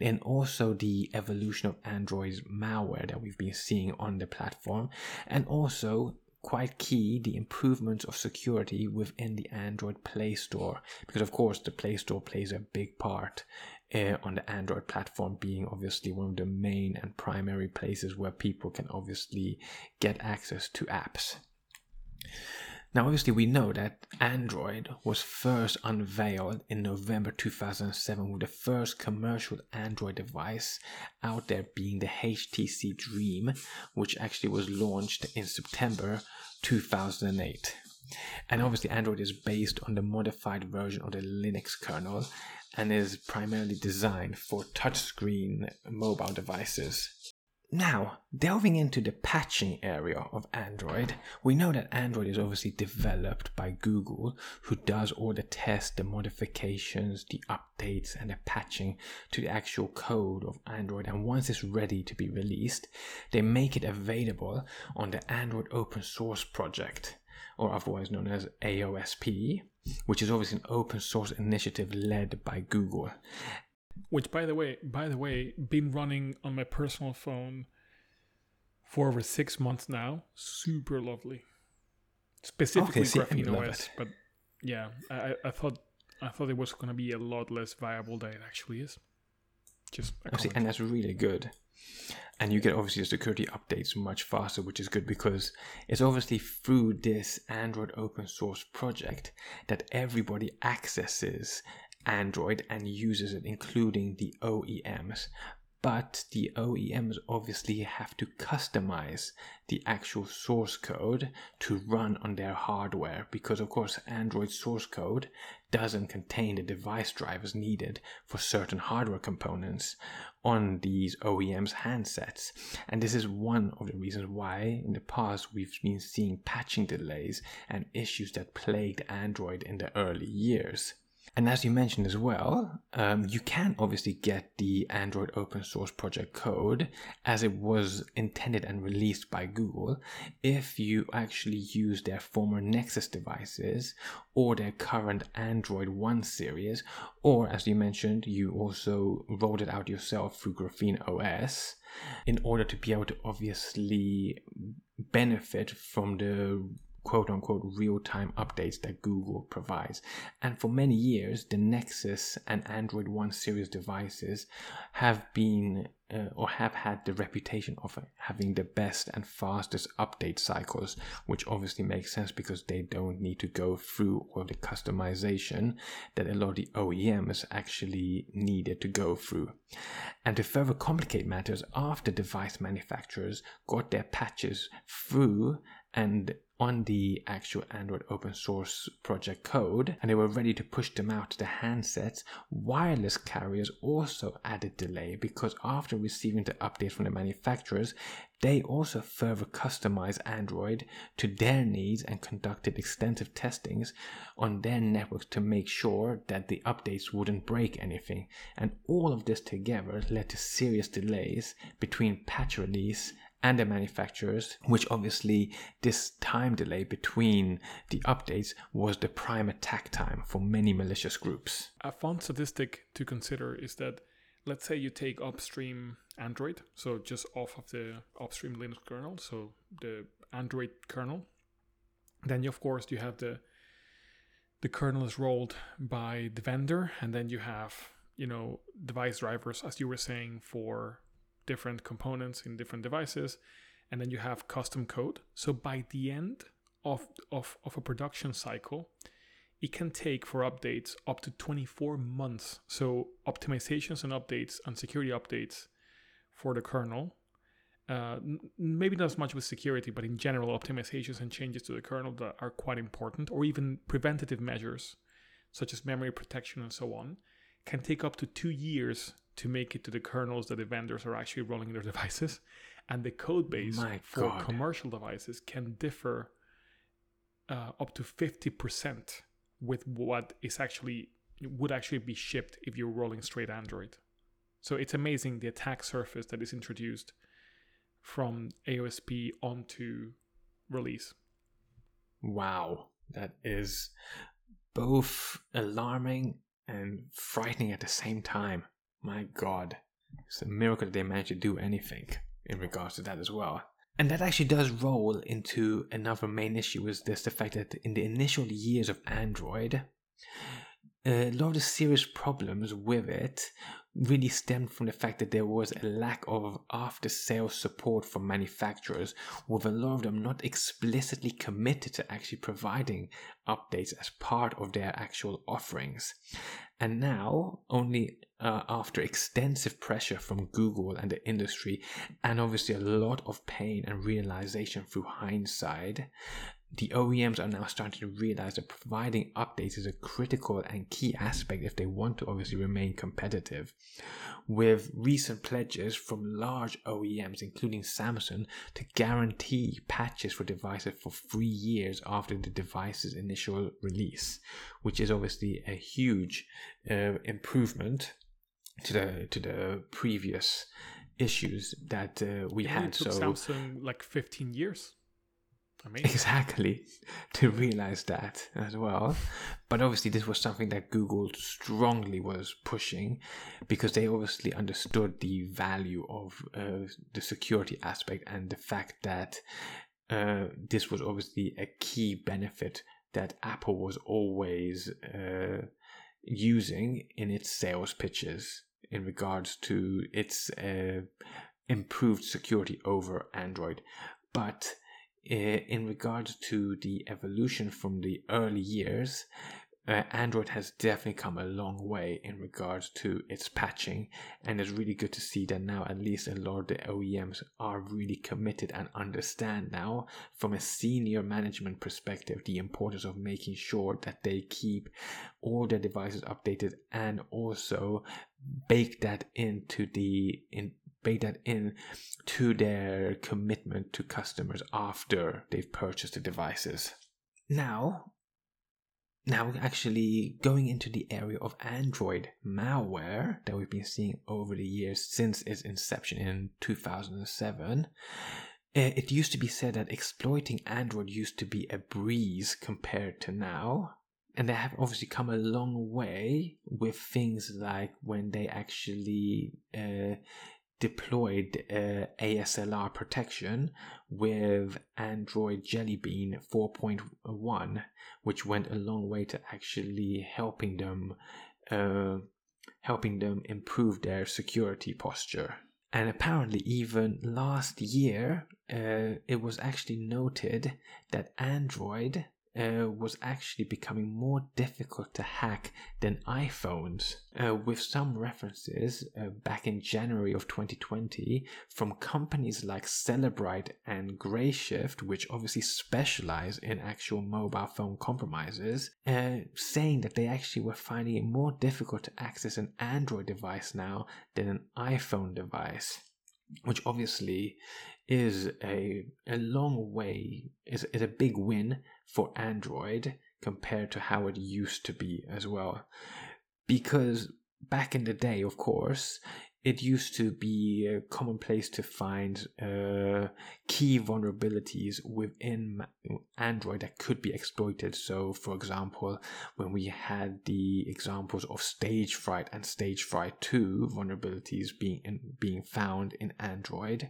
and also the evolution of Android's malware that we've been seeing on the platform, and also quite key the improvements of security within the Android Play Store because of course the Play Store plays a big part uh, on the Android platform being obviously one of the main and primary places where people can obviously get access to apps. Now, obviously, we know that Android was first unveiled in November 2007 with the first commercial Android device out there being the HTC Dream, which actually was launched in September 2008. And obviously, Android is based on the modified version of the Linux kernel and is primarily designed for touchscreen mobile devices. Now, delving into the patching area of Android, we know that Android is obviously developed by Google, who does all the tests, the modifications, the updates, and the patching to the actual code of Android. And once it's ready to be released, they make it available on the Android Open Source Project, or otherwise known as AOSP, which is obviously an open source initiative led by Google which by the way by the way been running on my personal phone for over six months now. Super lovely. Specifically Okay, see, graphene os but yeah I, I thought i thought it was going to be a lot less viable than it actually is. Just Obviously, and that's really good. And you get obviously the security updates much faster, which is good because it's obviously through this Android open source project that everybody accesses Android and uses it, including the OEMs. But the OEMs obviously have to customize the actual source code to run on their hardware because, of course, Android source code doesn't contain the device drivers needed for certain hardware components on these OEMs handsets. And this is one of the reasons why in the past we've been seeing patching delays and issues that plagued Android in the early years. And as you mentioned as well, um, you can obviously get the Android open source project code as it was intended and released by Google if you actually use their former Nexus devices or their current Android One series, or as you mentioned, you also rolled it out yourself through Graphene OS in order to be able to obviously benefit from the quote unquote real time updates that Google provides. And for many years, the Nexus and Android One series devices have been uh, or have had the reputation of having the best and fastest update cycles, which obviously makes sense because they don't need to go through all the customization that a lot of the OEMs actually needed to go through. And to further complicate matters, after device manufacturers got their patches through and on the actual Android open source project code and they were ready to push them out to the handsets, wireless carriers also added delay because after receiving the updates from the manufacturers, they also further customized Android to their needs and conducted extensive testings on their networks to make sure that the updates wouldn't break anything. And all of this together led to serious delays between patch release and the manufacturers, which obviously this time delay between the updates was the prime attack time for many malicious groups. A fun statistic to consider is that let's say you take upstream Android, so just off of the upstream Linux kernel, so the Android kernel, then you, of course you have the the kernel is rolled by the vendor, and then you have you know device drivers, as you were saying, for different components in different devices, and then you have custom code. So by the end of of, of a production cycle, it can take for updates up to 24 months. So optimizations and updates and security updates for the kernel. Uh, n- maybe not as much with security, but in general, optimizations and changes to the kernel that are quite important, or even preventative measures such as memory protection and so on, can take up to two years to make it to the kernels that the vendors are actually rolling in their devices. And the code base My for God. commercial devices can differ uh, up to 50% with what is actually would actually be shipped if you're rolling straight Android. So it's amazing the attack surface that is introduced from AOSP onto release. Wow, that is both alarming and frightening at the same time. My god. It's a miracle that they managed to do anything in regards to that as well. And that actually does roll into another main issue is this the fact that in the initial years of Android, a lot of the serious problems with it really stemmed from the fact that there was a lack of after sales support from manufacturers, with a lot of them not explicitly committed to actually providing updates as part of their actual offerings. And now, only uh, after extensive pressure from Google and the industry, and obviously a lot of pain and realization through hindsight, the OEMs are now starting to realize that providing updates is a critical and key aspect if they want to obviously remain competitive. With recent pledges from large OEMs, including Samsung, to guarantee patches for devices for three years after the device's initial release, which is obviously a huge uh, improvement to the to the previous issues that uh, we It had. took so Samsung like 15 years. Amazing. Exactly, to realize that as well. But obviously, this was something that Google strongly was pushing because they obviously understood the value of uh, the security aspect and the fact that uh, this was obviously a key benefit that Apple was always uh, using in its sales pitches in regards to its uh, improved security over Android. But uh, in regards to the evolution from the early years, uh, Android has definitely come a long way in regards to its patching, and it's really good to see that now at least a lot of the OEMs are really committed and understand now, from a senior management perspective, the importance of making sure that they keep all their devices updated and also bake that into the in bake that in to their commitment to customers after they've purchased the devices. Now, now actually going into the area of Android malware that we've been seeing over the years since its inception in 2007. eh, It used to be said that exploiting Android used to be a breeze compared to now. And they have obviously come a long way with things like when they actually uh, deployed uh, ASLR protection with Android Jelly Bean 4.1, which went a long way to actually helping them uh, helping them improve their security posture. And apparently, even last year, uh, it was actually noted that Android uh, was actually becoming more difficult to hack than iPhones, uh, with some references uh, back in January of 2020 from companies like Cellebrite and Grayshift, which obviously specialize in actual mobile phone compromises, uh, saying that they actually were finding it more difficult to access an Android device now than an iPhone device which obviously is a a long way is, is a big win for Android compared to how it used to be as well. Because back in the day, of course, it used to be uh, commonplace to find uh, key vulnerabilities within Android that could be exploited. So, for example, when we had the examples of Stage Fright and Stage Fright 2 vulnerabilities being in, being found in Android,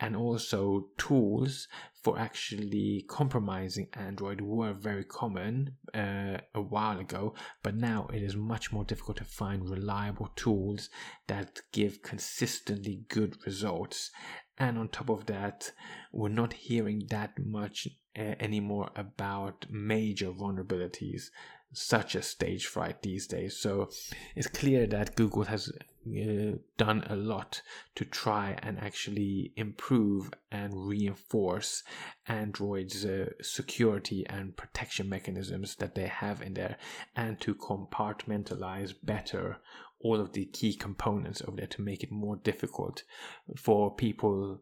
and also tools for actually compromising Android were very common uh, a while ago, but now it is much more difficult to find reliable tools that give consistently good results. And on top of that, we're not hearing that much uh, anymore about major vulnerabilities such as stage fright these days. So it's clear that Google has uh, done a lot to try and actually improve and reinforce Android's uh, security and protection mechanisms that they have in there and to compartmentalize better all of the key components of there to make it more difficult for people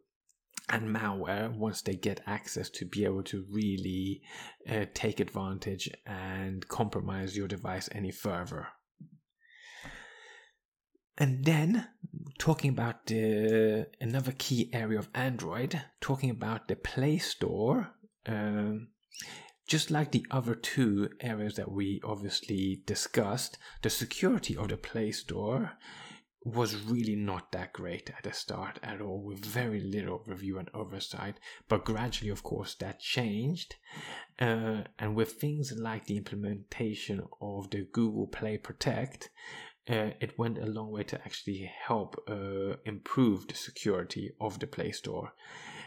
and malware once they get access to be able to really uh, take advantage and compromise your device any further. And then talking about the another key area of Android, talking about the Play Store. Um, just like the other two areas that we obviously discussed, the security of the Play Store was really not that great at the start at all, with very little review and oversight. But gradually, of course, that changed. Uh, and with things like the implementation of the Google Play Protect, uh, it went a long way to actually help uh, improve the security of the Play Store.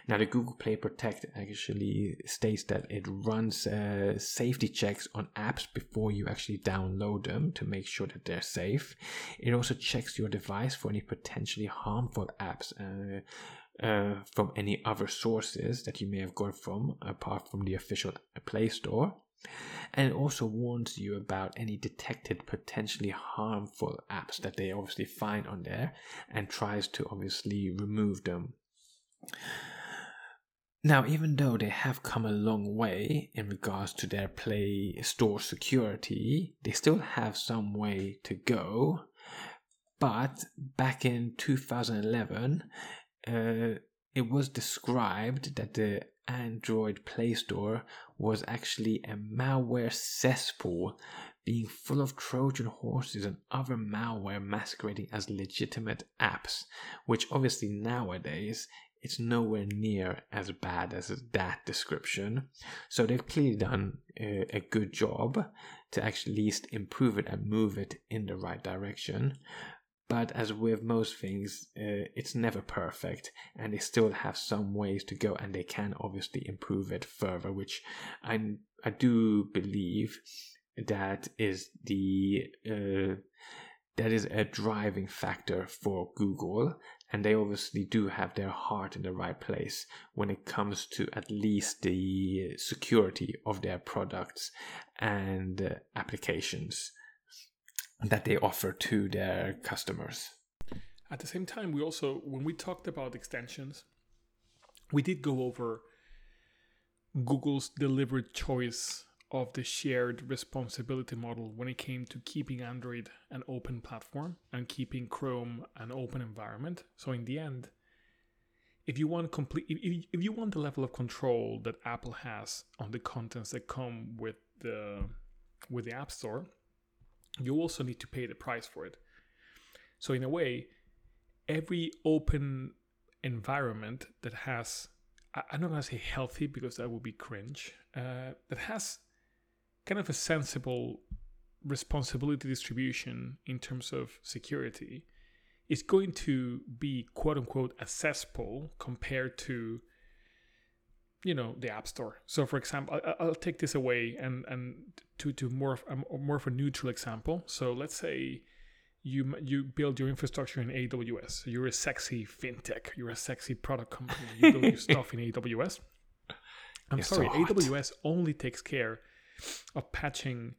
Now, the Google Play Protect actually states that it runs uh, safety checks on apps before you actually download them to make sure that they're safe. It also checks your device for any potentially harmful apps. Uh, uh, from any other sources that you may have got from apart from the official Play Store. And it also warns you about any detected potentially harmful apps that they obviously find on there and tries to obviously remove them. Now, even though they have come a long way in regards to their Play Store security, they still have some way to go. But back in 2011, uh, it was described that the Android Play Store was actually a malware cesspool, being full of Trojan horses and other malware masquerading as legitimate apps, which obviously nowadays it's nowhere near as bad as that description. So they've clearly done a, a good job to actually least improve it and move it in the right direction. But as with most things, uh, it's never perfect, and they still have some ways to go, and they can obviously improve it further, which I I do believe that is the uh, that is a driving factor for Google, and they obviously do have their heart in the right place when it comes to at least the security of their products and uh, applications that they offer to their customers. At the same time, we also, when we talked about extensions, we did go over Google's deliberate choice of the shared responsibility model when it came to keeping Android an open platform and keeping Chrome an open environment. So in the end, if you want complete if, if you want the level of control that Apple has on the contents that come with the with the App Store, you also need to pay the price for it. So, in a way, every open environment that has, I'm not to say healthy because that would be cringe, uh, that has kind of a sensible responsibility distribution in terms of security is going to be quote unquote a cesspool compared to you know the app store. So for example I, will take this away and and to to more of a more of a neutral example. So let's say you you build your infrastructure in aws you're a sexy fintech. You're a sexy product company. You build your stuff in aws i'm sorry so aws only takes care of patching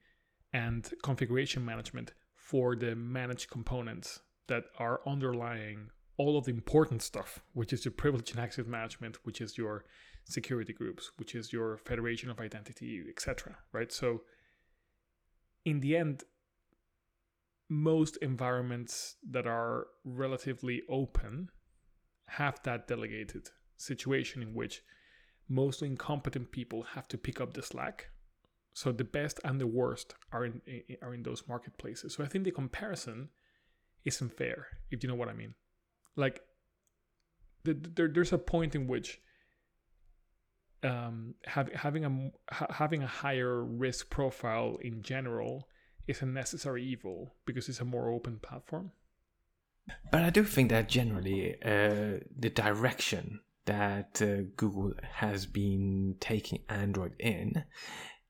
and configuration management for the managed components that are underlying all of the important stuff, which is your privilege and access management, which is your security groups, which is your federation of identity, etc. Right? So in the end, most environments that are relatively open have that delegated situation in which mostly incompetent people have to pick up the slack. So the best and the worst are in are in those marketplaces. So I think the comparison isn't fair, if you know what I mean. Like, the, there, there's a point in which um, have, having a ha, having a higher risk profile in general is a necessary evil because it's a more open platform. But I do think that generally uh, the direction that uh, Google has been taking Android in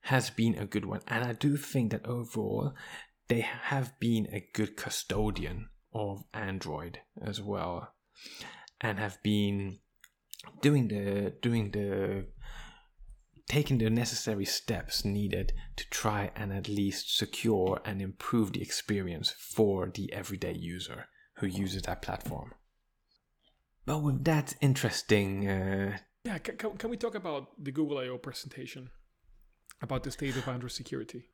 has been a good one, and I do think that overall they have been a good custodian of Android as well, and have been doing the doing the taking the necessary steps needed to try and at least secure and improve the experience for the everyday user who uses that platform. But with that interesting. Uh, yeah, can, can we talk about the Google I/O presentation about the state of Android security?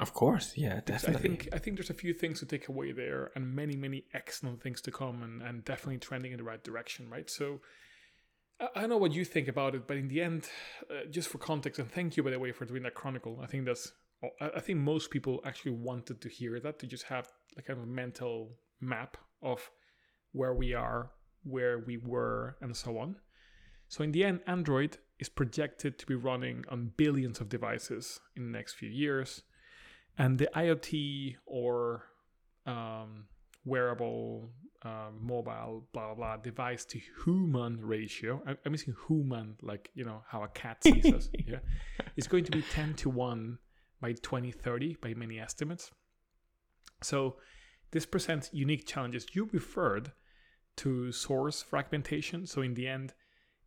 Of course, yeah, definitely. I think I think there's a few things to take away there, and many many excellent things to come, and, and definitely trending in the right direction, right? So I don't know what you think about it, but in the end, uh, just for context, and thank you by the way for doing that chronicle. I think that's I think most people actually wanted to hear that to just have like kind of a mental map of where we are, where we were, and so on. So in the end, Android is projected to be running on billions of devices in the next few years, and the IoT or um, wearable, uh, mobile, blah blah blah device to human ratio. I- I'm using human like you know how a cat sees us. Yeah, it's going to be ten to one by 2030 by many estimates. So this presents unique challenges. You referred to source fragmentation. So in the end,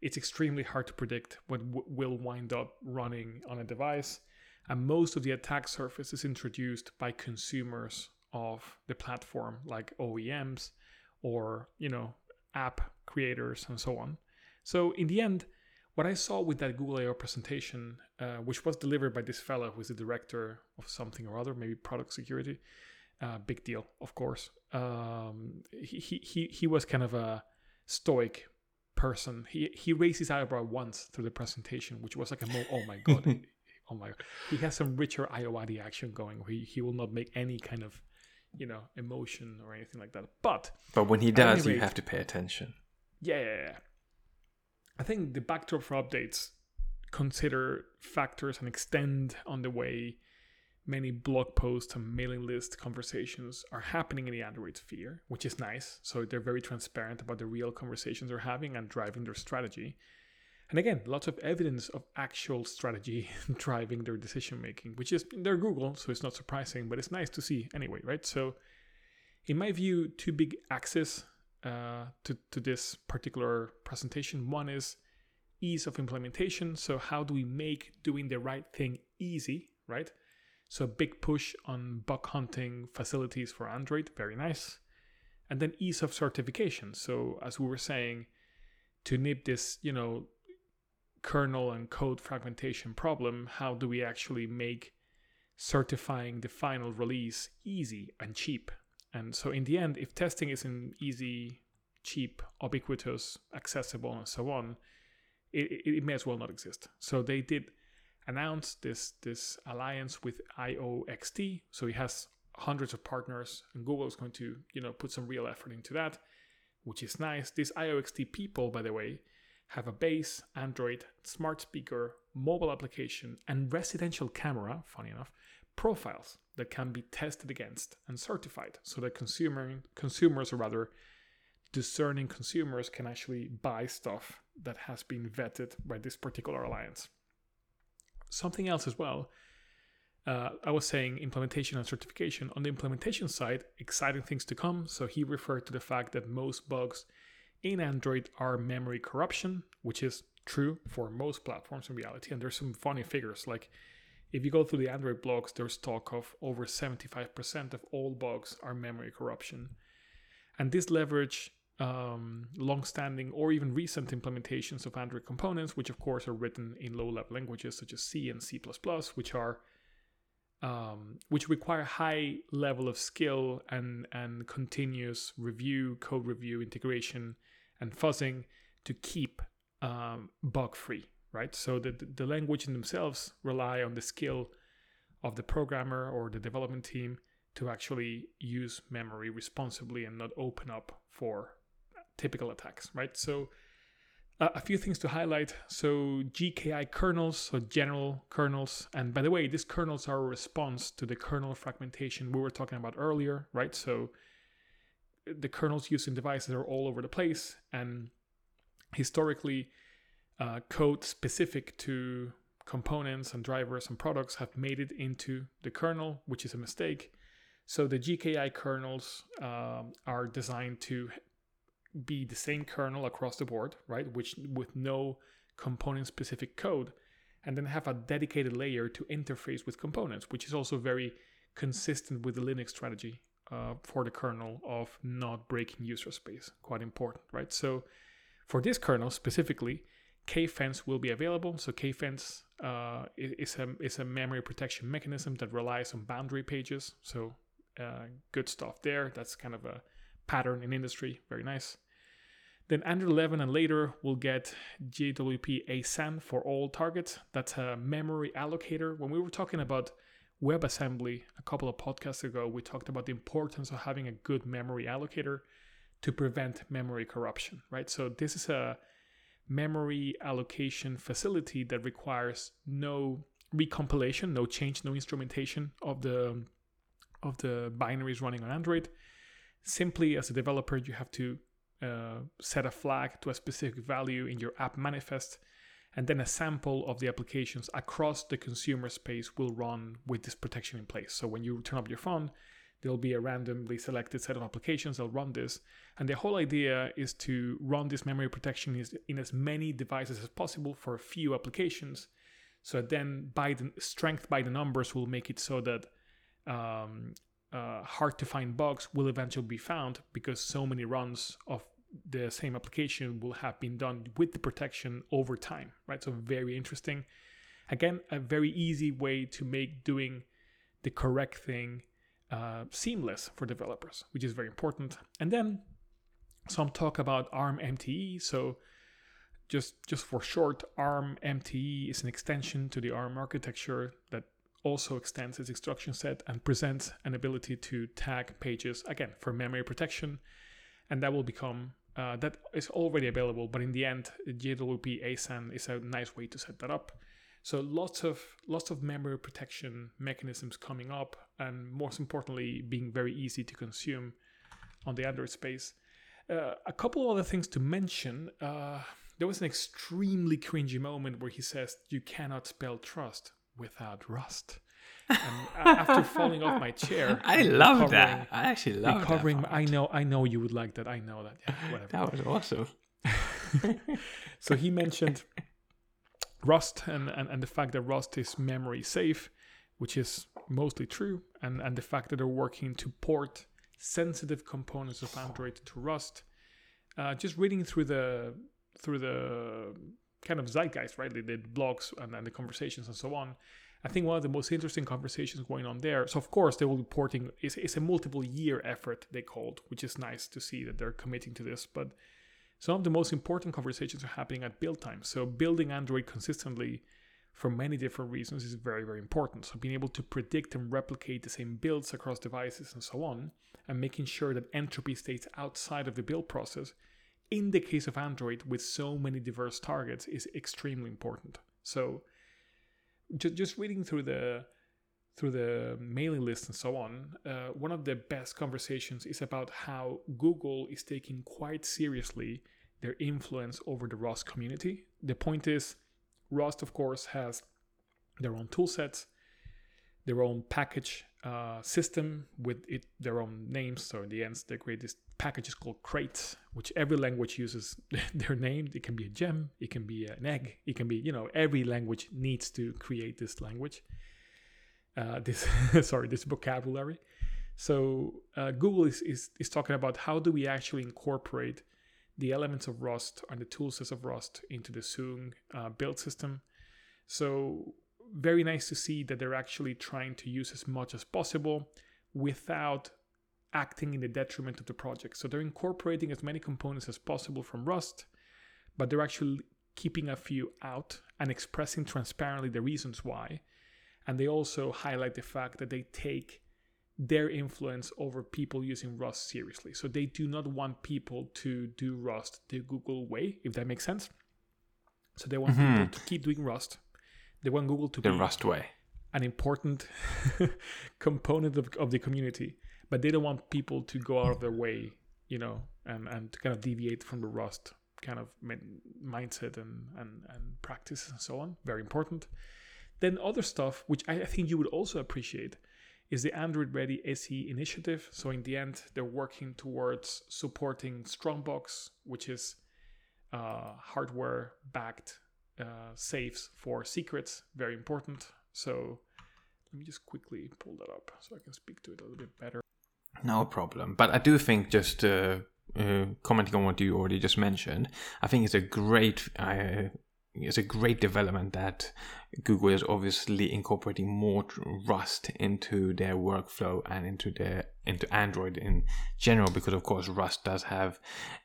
it's extremely hard to predict what w- will wind up running on a device. And most of the attack surface is introduced by consumers of the platform, like OEMs or you know app creators and so on. So in the end, what I saw with that Google I/O presentation, uh, which was delivered by this fellow who is the director of something or other, maybe product security, uh, big deal, of course. Um, he, he he he was kind of a stoic person. He he raised his eyebrow once through the presentation, which was like a mo- oh my god, oh my god. He has some richer Iowadi action going. Where he he will not make any kind of you know emotion or anything like that. But But when he does, you have to pay attention. yeah, yeah, yeah. I think the backdrop for updates consider factors and extend on the way many blog posts and mailing list conversations are happening in the Android sphere, which is nice. So they're very transparent about the real conversations they're having and driving their strategy. And again, lots of evidence of actual strategy driving their decision making, which is they're Google, so it's not surprising, but it's nice to see anyway, right? So, in my view, two big axes uh, to, to this particular presentation. One is ease of implementation. So, how do we make doing the right thing easy, right? So, a big push on bug hunting facilities for Android, very nice. And then ease of certification. So, as we were saying, to nip this, you know, kernel and code fragmentation problem, how do we actually make certifying the final release easy and cheap? And so, in the end, if testing isn't easy, cheap, ubiquitous, accessible, and so on, it, it may as well not exist. So they did announce this this alliance with IOXT. So he has hundreds of partners, and Google is going to you know put some real effort into that, which is nice. These IOXT people, by the way, have a base Android smart speaker, mobile application, and residential camera. Funny enough, profiles that can be tested against and certified, so that consumer consumers, or rather discerning consumers, can actually buy stuff that has been vetted by this particular alliance. Something else as well. Uh, I was saying implementation and certification. On the implementation side, exciting things to come. So he referred to the fact that most bugs in Android are memory corruption, which is true for most platforms in reality. And there's some funny figures. Like if you go through the Android blogs, there's talk of over 75% of all bugs are memory corruption. And this leverage um, long-standing or even recent implementations of Android components, which of course are written in low-level languages such as C and C++, which are um, which require high level of skill and and continuous review, code review, integration, and fuzzing to keep um, bug free. Right. So the the language in themselves rely on the skill of the programmer or the development team to actually use memory responsibly and not open up for typical attacks, right? So, uh, a few things to highlight. So, GKI kernels, so general kernels, and by the way, these kernels are a response to the kernel fragmentation we were talking about earlier, right? So, the kernels used in devices are all over the place, and historically, uh, code specific to components and drivers and products have made it into the kernel, which is a mistake. So the GKI kernels um, are designed to be the same kernel across the board, right? Which with no component specific code, and then have a dedicated layer to interface with components, which is also very consistent with the Linux strategy uh, for the kernel of not breaking user space. Quite important, right? So for this kernel specifically, KFence will be available. So KFence uh, is a is a memory protection mechanism that relies on boundary pages. So uh, good stuff there. That's kind of a pattern in industry. Very nice. Then Android 11 and later we'll get GWP-ASan for all targets. That's a memory allocator. When we were talking about WebAssembly a couple of podcasts ago, we talked about the importance of having a good memory allocator to prevent memory corruption, right? So this is a memory allocation facility that requires no recompilation, no change, no instrumentation of the of the binaries running on Android. Simply as a developer, you have to uh, set a flag to a specific value in your app manifest, and then a sample of the applications across the consumer space will run with this protection in place. So when you turn up your phone, there'll be a randomly selected set of applications that'll run this. And the whole idea is to run this memory protection in as many devices as possible for a few applications. So then, by the strength by the numbers, will make it so that um, uh, hard to find bugs will eventually be found because so many runs of the same application will have been done with the protection over time, right? So very interesting. Again, a very easy way to make doing the correct thing uh, seamless for developers, which is very important. And then some talk about ARM MTE. So just just for short, ARM MTE is an extension to the ARM architecture that also extends its instruction set and presents an ability to tag pages again for memory protection, and that will become uh, that is already available. But in the end, GWP-ASan is a nice way to set that up. So lots of lots of memory protection mechanisms coming up, and most importantly, being very easy to consume on the Android space. Uh, a couple other things to mention. Uh, there was an extremely cringy moment where he says, "You cannot spell trust without Rust." And after falling off my chair, I love that. I actually love recovering. that. I know. I know you would like that. I know that. Yeah, whatever. That was awesome. so he mentioned Rust and, and, and the fact that Rust is memory safe, which is mostly true, and, and the fact that they're working to port sensitive components of Android to Rust. Uh, just reading through the through the kind of zeitgeist, right? They did blogs and, and the conversations and so on. I think one of the most interesting conversations going on there. So of course they will be porting. It's, it's a multiple year effort they called, which is nice to see that they're committing to this. But some of the most important conversations are happening at build time. So building Android consistently for many different reasons is very, very important. So being able to predict and replicate the same builds across devices and so on, and making sure that entropy stays outside of the build process, in the case of Android with so many diverse targets, is extremely important. So just, reading through the through the mailing list and so on, uh, one of the best conversations is about how Google is taking quite seriously their influence over the Rust community. The point is, Rust, of course, has their own toolsets, their own package uh, system with it their own names. So in the end, they create this packages called crates, which every language uses their name. It can be a gem, it can be an egg, it can be you know every language needs to create this language uh, this sorry this vocabulary. So uh, Google is, is is talking about how do we actually incorporate the elements of Rust and the toolsets of Rust into the Soong uh, build system. So very nice to see that they're actually trying to use as much as possible without acting in the detriment of the project. So they're incorporating as many components as possible from Rust, but they're actually keeping a few out and expressing transparently the reasons why and they also highlight the fact that they take their influence over people using Rust seriously. So they do not want people to do Rust the Google way, if that makes sense. So they want mm-hmm. people to keep doing Rust. They want Google to the be Rust way, an important component of, of the community, but they don't want people to go out of their way, you know, and and to kind of deviate from the Rust kind of mindset and and and practices and so on. Very important. Then other stuff, which I, think you would also appreciate, is the Android Ready SE initiative. So in the end, they're working towards supporting Strongbox, which is uh, hardware-backed uh, safes for secrets. Very important. So let me just quickly pull that up so I can speak to it a little bit better. No problem. But I do think just uh, uh, commenting on what you already just mentioned, I think it's a great uh, it's a great development that Google is obviously incorporating more Rust into their workflow and into their into Android in general because of course Rust does have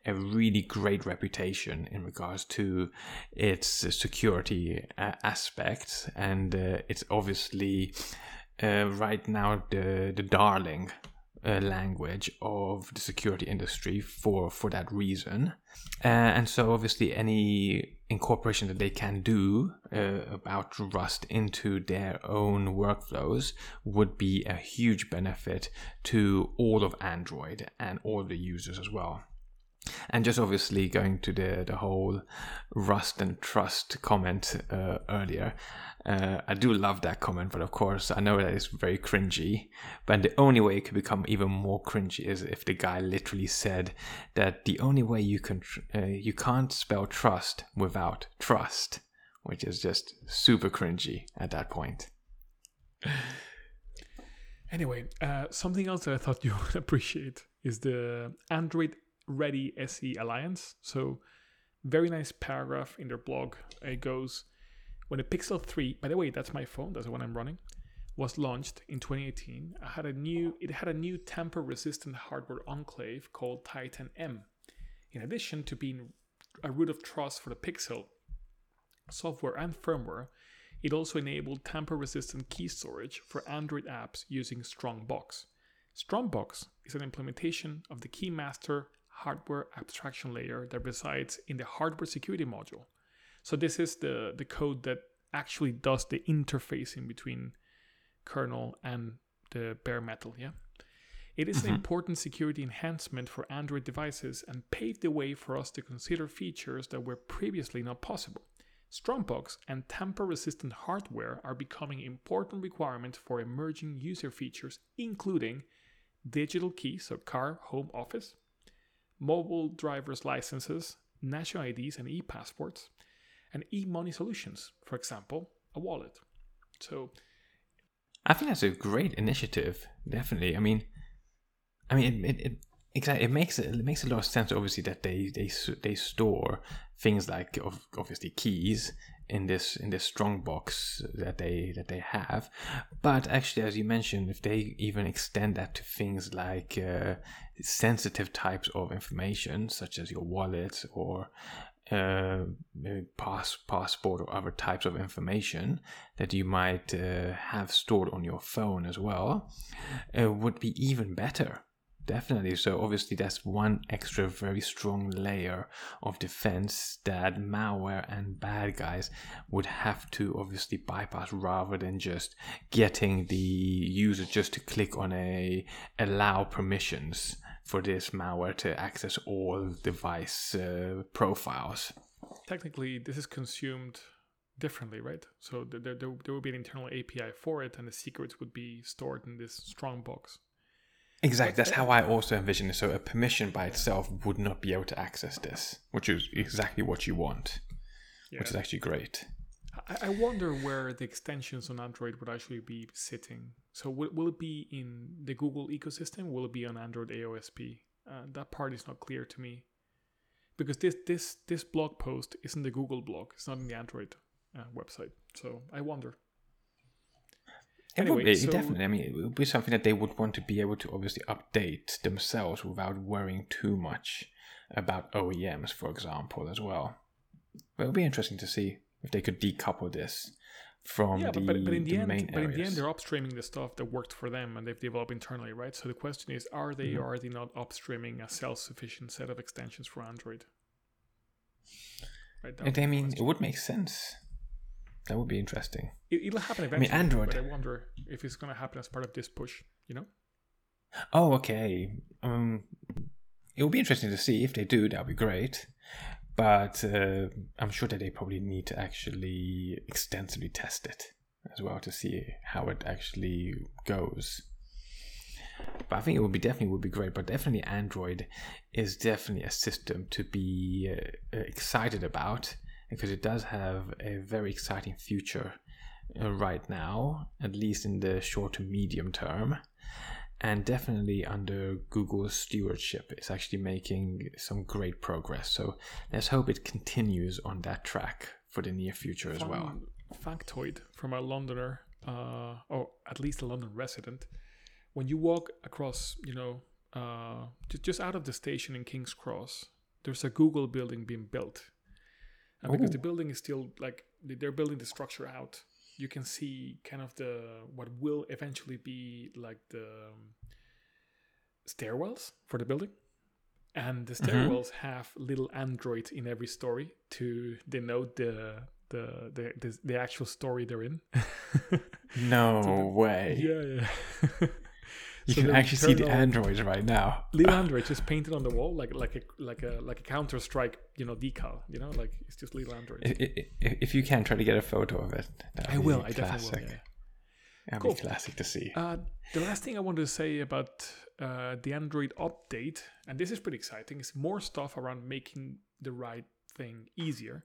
a really great reputation in regards to its security uh, aspects and uh, it's obviously uh, right now the the darling uh, language of the security industry for for that reason, uh, and so obviously any incorporation that they can do uh, about Rust into their own workflows would be a huge benefit to all of Android and all the users as well. And just obviously going to the the whole Rust and trust comment uh, earlier, uh, I do love that comment, but of course I know that it's very cringy. But the only way it could become even more cringy is if the guy literally said that the only way you can tr- uh, you can't spell trust without trust, which is just super cringy at that point. Anyway, uh, something else that I thought you would appreciate is the Android Ready SE Alliance. So, very nice paragraph in their blog. It goes, when the Pixel 3, by the way, that's my phone, that's the one I'm running, was launched in 2018, I had a new it had a new tamper-resistant hardware enclave called Titan M. In addition to being a root of trust for the Pixel software and firmware, it also enabled tamper-resistant key storage for Android apps using Strongbox. Strongbox is an implementation of the Keymaster hardware abstraction layer that resides in the hardware security module. So this is the, the code that actually does the interfacing between kernel and the bare metal, yeah? It is an mm-hmm. important security enhancement for Android devices and paved the way for us to consider features that were previously not possible. Strongbox and tamper resistant hardware are becoming important requirements for emerging user features, including digital keys, so car, home, office, mobile driver's licenses, national IDs, and e passports, and e money solutions, for example, a wallet. So, I think that's a great initiative. Definitely. I mean, I mean, it, it, it it makes it, it makes a lot of sense. Obviously, that they they they store things like obviously keys in this in this strong box that they that they have. But actually, as you mentioned, if they even extend that to things like uh, sensitive types of information, such as your wallet or uh, pass passport or other types of information that you might uh, have stored on your phone as well, uh, would be even better. Definitely. So obviously, that's one extra very strong layer of defense that malware and bad guys would have to obviously bypass, rather than just getting the user just to click on a allow permissions for this malware to access all device uh, profiles. technically, this is consumed differently, right? So, there, there, there there would be an internal API for it, and the secrets would be stored in this strong box. Exactly. That's how I also envision it. So a permission by itself would not be able to access this, which is exactly what you want, which is actually great. I, I wonder where the extensions on Android would actually be sitting. So will, will it be in the Google ecosystem? Will it be on Android AOSP? Uh, that part is not clear to me. Because this this this blog post isn't the Google blog. It's not in the Android uh, website. So I wonder. It would Anyway, be, so- definitely. I mean, it would be something that they would want to be able to obviously update themselves without worrying too much about OEMs, for example, as well. But it would be interesting to see if they could decouple this from yeah, the, but, but, but in the, the end, main but in the end, they're upstreaming the stuff that worked for them and they've developed internally, right? So the question is, are they Mm-hmm. or are they not upstreaming a self-sufficient set of extensions for Android? Right. And I mean, question. it would make sense. That would be interesting. It, it'll happen eventually. I mean. Android- But I wonder if it's going to happen as part of this push. You know? Oh, okay. Um, it will be interesting to see if they do. That would be great. But uh, I'm sure that they probably need to actually extensively test it as well to see how it actually goes. But I think it would be definitely would be great. But definitely Android is definitely a system to be uh, excited about because it does have a very exciting future uh, right now, at least in the short to medium term and definitely under Google's stewardship, it's actually making some great progress. So let's hope it continues on that track for the near future as well. Factoid from a Londoner, uh, or at least a London resident. When you walk across, you know, uh, ju- just out of the station in King's Cross, there's a Google building being built. And because Ooh. the building is still like they- they're building the structure out, you can see kind of the what will eventually be like the um, stairwells for the building. And the stairwells have little androids in every story to denote the the the the, the actual story they're in. No way. yeah, yeah. You So can actually see the androids right now. little android just painted on the wall like like a like a like a counter strike you know decal you know like it's just little android I- I- I- If you can, try to get a photo of it. I will i definitely will yeah. That'd Cool. be classic to see. uh, the last thing i wanted to say about uh, the android update and this is pretty exciting is more stuff around making the right thing easier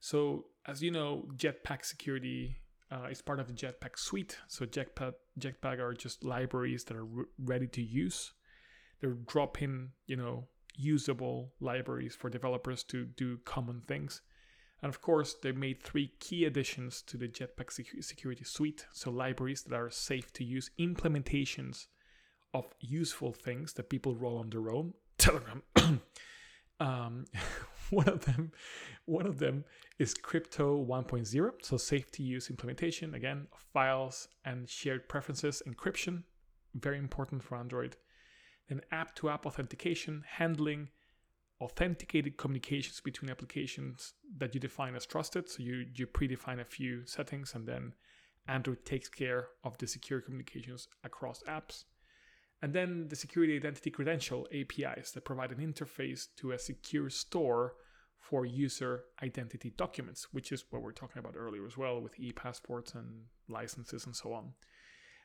so as you know jetpack security uh, is part of the jetpack suite. So jetpack jetpack are just libraries that are re- ready to use. They're drop-in you know usable libraries for developers to do common things. And of course they made three key additions to the jetpack secu- security suite. So libraries that are safe to use implementations of useful things that people roll on their own. Telegram um, one of them one of them is crypto 1.0 so safe to use implementation again of files and shared preferences encryption very important for android. Then app to app authentication handling authenticated communications between applications that you define as trusted. So you you predefine a few settings and then android takes care of the secure communications across apps and then the security identity credential APIs that provide an interface to a secure store for user identity documents, which is what we're talking about earlier as well with e passports and licenses and so on.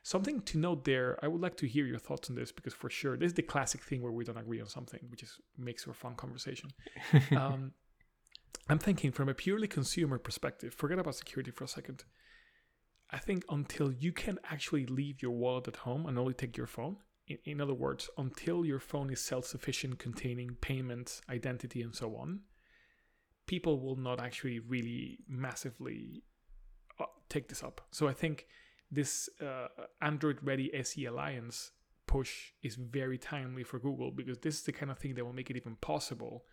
Something to note there, I would like to hear your thoughts on this because for sure this is the classic thing where we don't agree on something, which is makes for a fun conversation. um, I'm thinking from a purely consumer perspective, forget about security for a second. I think until you can actually leave your wallet at home and only take your phone, in, other words, until your phone is self sufficient, containing payments, identity, and so on, people will not actually really massively uh, take this up. So I think this uh, Android Ready SE Alliance push is very timely for Google because this is the kind of thing that will make it even possible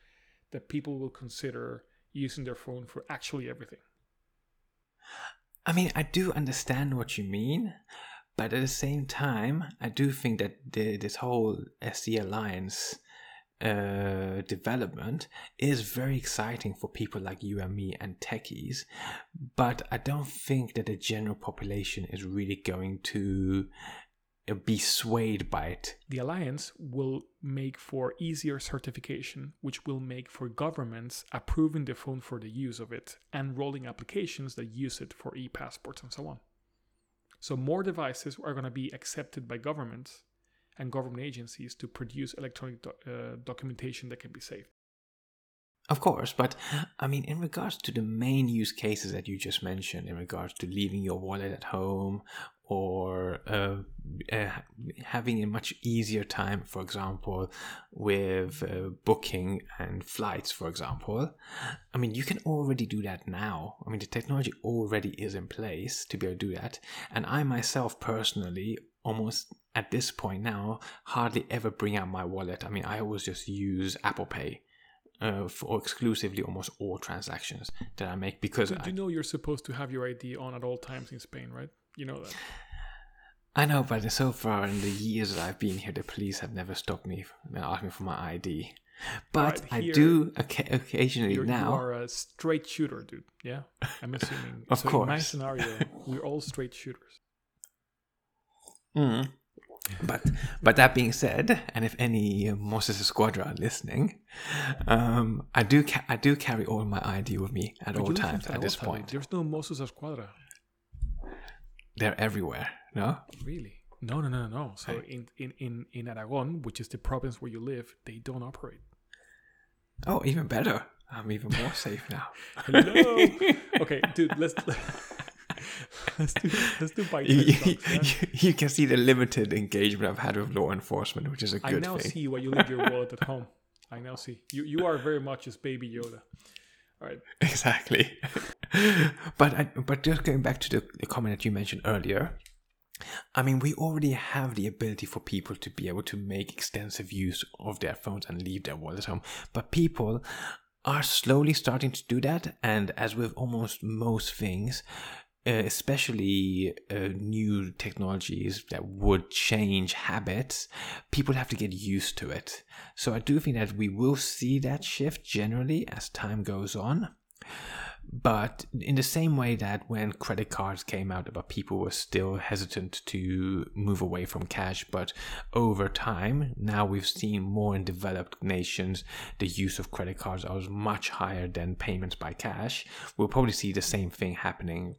that people will consider using their phone for actually everything. I mean, I do understand what you mean, but at the same time, I do think that the, this whole SE Alliance uh, development is very exciting for people like you and me and techies. But I don't think that the general population is really going to uh, be swayed by it. The alliance will make for easier certification, which will make for governments approving the phone for the use of it and rolling applications that use it for e passports and so on. So, more devices are going to be accepted by governments and government agencies to produce electronic do- uh, documentation that can be saved. Of course, but I mean, in regards to the main use cases that you just mentioned, in regards to leaving your wallet at home or uh, uh, having a much easier time, for example, with uh, booking and flights, for example, I mean, you can already do that now. I mean, the technology already is in place to be able to do that. And I myself personally almost at this point now hardly ever bring out my wallet. I mean, I always just use Apple Pay uh, for exclusively almost all transactions that I make because Do I, you know you're supposed to have your ID on at all times in Spain, right? You know that. I know, but so far in the years that I've been here, the police have never stopped me and asked for my ID. But Right, I do oca- occasionally You're, now. You are a straight shooter, dude. Yeah, I'm assuming. Of so In my scenario, we're all straight shooters. Mm. But but that being said, and if any Mossos Esquadra are listening, um, I do ca- I do carry all my ID with me at all you live in times. At this dude. point, there's no Mossos Esquadra. they're everywhere. No, Really? No, no, no, no. So in, in, in, in Aragon, which is the province where you live, they don't operate. oh, even better. I'm even more safe now. Hello. okay, dude. Let's let's do let's do bite you, stuff, you- you can see the limited engagement I've had with law enforcement, which is a good thing. I now thing. see why you leave your wallet at home. I now see you. You are very much as Baby Yoda. All right. Exactly. but I, but just going back to the, the comment that you mentioned earlier, I mean, we already have the ability for people to be able to make extensive use of their phones and leave their wallet at home. But people are slowly starting to do that, and as with almost most things, uh, especially uh, new technologies that would change habits, people have to get used to it. So I do think that we will see that shift generally as time goes on. But in the same way that when credit cards came out, but people were still hesitant to move away from cash, but over time, now we've seen more in developed nations, the use of credit cards are much higher than payments by cash. We'll probably see the same thing happening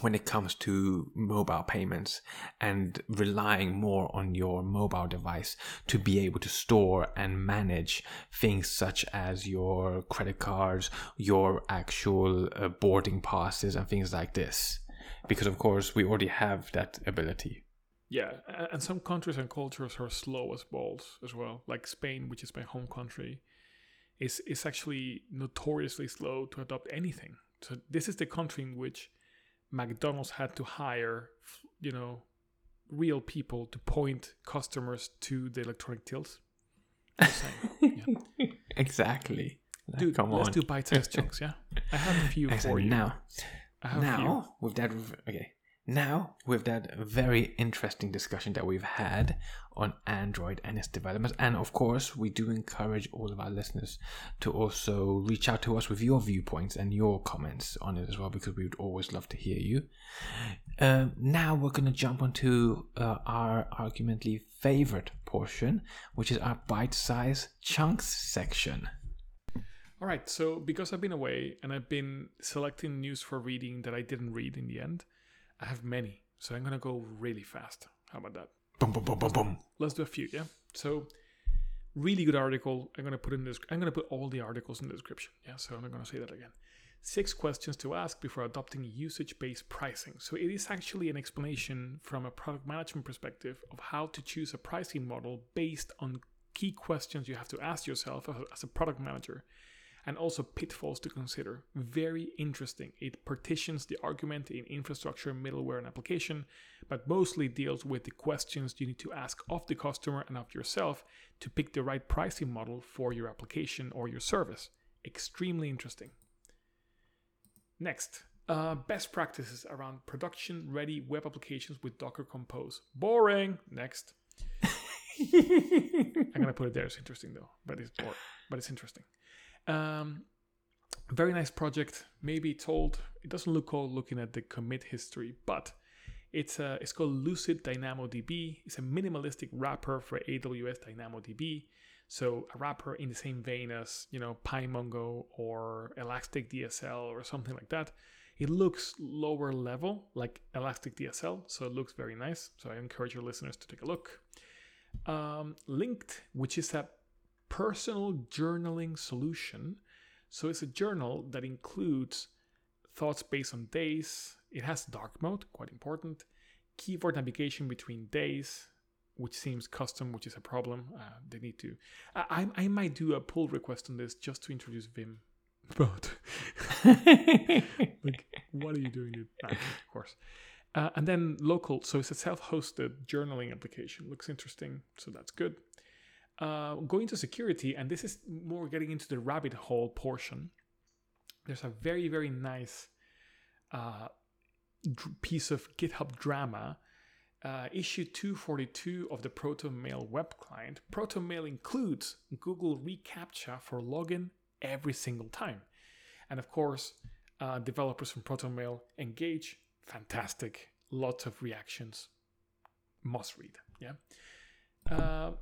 when it comes to mobile payments and relying more on your mobile device to be able to store and manage things such as your credit cards, your actual uh, boarding passes, and things like this. Because, of course, we already have that ability. Yeah, and some countries and cultures are slow as balls as well. Like Spain, which is my home country, is is actually notoriously slow to adopt anything. So this is the country in which McDonald's had to hire, you know, real people to point customers to the electronic tills. Yeah. Exactly. Dude, come let's on. do bite-sized chunks. Yeah, I have a few for you. Now, I have a few. now with that okay now with that very interesting discussion that we've had on android and its developments and of course we do encourage all of our listeners to also reach out to us with your viewpoints and your comments on it as well because we would always love to hear you. Um, now we're going to jump onto uh, our argumentally favorite portion which is our bite-size chunks section. All right, so because I've been away and I've been selecting news for reading that I didn't read in the end, I have many. So I'm gonna go really fast. How about that? boom boom boom boom boom Let's do a few, yeah. So really good article. I'm gonna put in this. I'm gonna put all the articles in the description. Yeah, so I'm not gonna say that again. Six questions to ask before adopting usage-based pricing. So it is actually an explanation from a product management perspective of how to choose a pricing model based on key questions you have to ask yourself as a- as a product manager and also pitfalls to consider. Very interesting. It partitions the argument in infrastructure, middleware, and application, but mostly deals with the questions you need to ask of the customer and of yourself to pick the right pricing model for your application or your service. Extremely interesting. Next, uh, best practices around production ready web applications with Docker Compose. Boring. Next. I'm gonna put it there. It's interesting though, but it's boring. But it's interesting. Um, very nice project. Maybe told. It doesn't look old looking at the commit history, but it's uh, it's called Lucid DynamoDB. It's a minimalistic wrapper for AWS DynamoDB. So a wrapper in the same vein as you know PyMongo or Elastic DSL or something like that. It looks lower level like Elastic DSL, so it looks very nice. So I encourage your listeners to take a look. Um, Linked, which is a personal journaling solution. So it's a journal that includes thoughts based on days. It has dark mode, quite important. Keyboard navigation between days, which seems custom, which is a problem. Uh, they need to. I, I might do a pull request on this just to introduce Vim. But like, what are you doing? Of course. Uh, and then local, so it's a self-hosted journaling application. Looks interesting, so that's good. Uh, going to security, and this is more getting into the rabbit hole portion. There's a very very nice uh, piece of GitHub drama. Uh, issue 242 of the ProtonMail web client. ProtonMail includes Google reCAPTCHA for login every single time. And of course, uh, developers from ProtonMail engage. Fantastic. Lots of reactions. Must read. Yeah. Uh,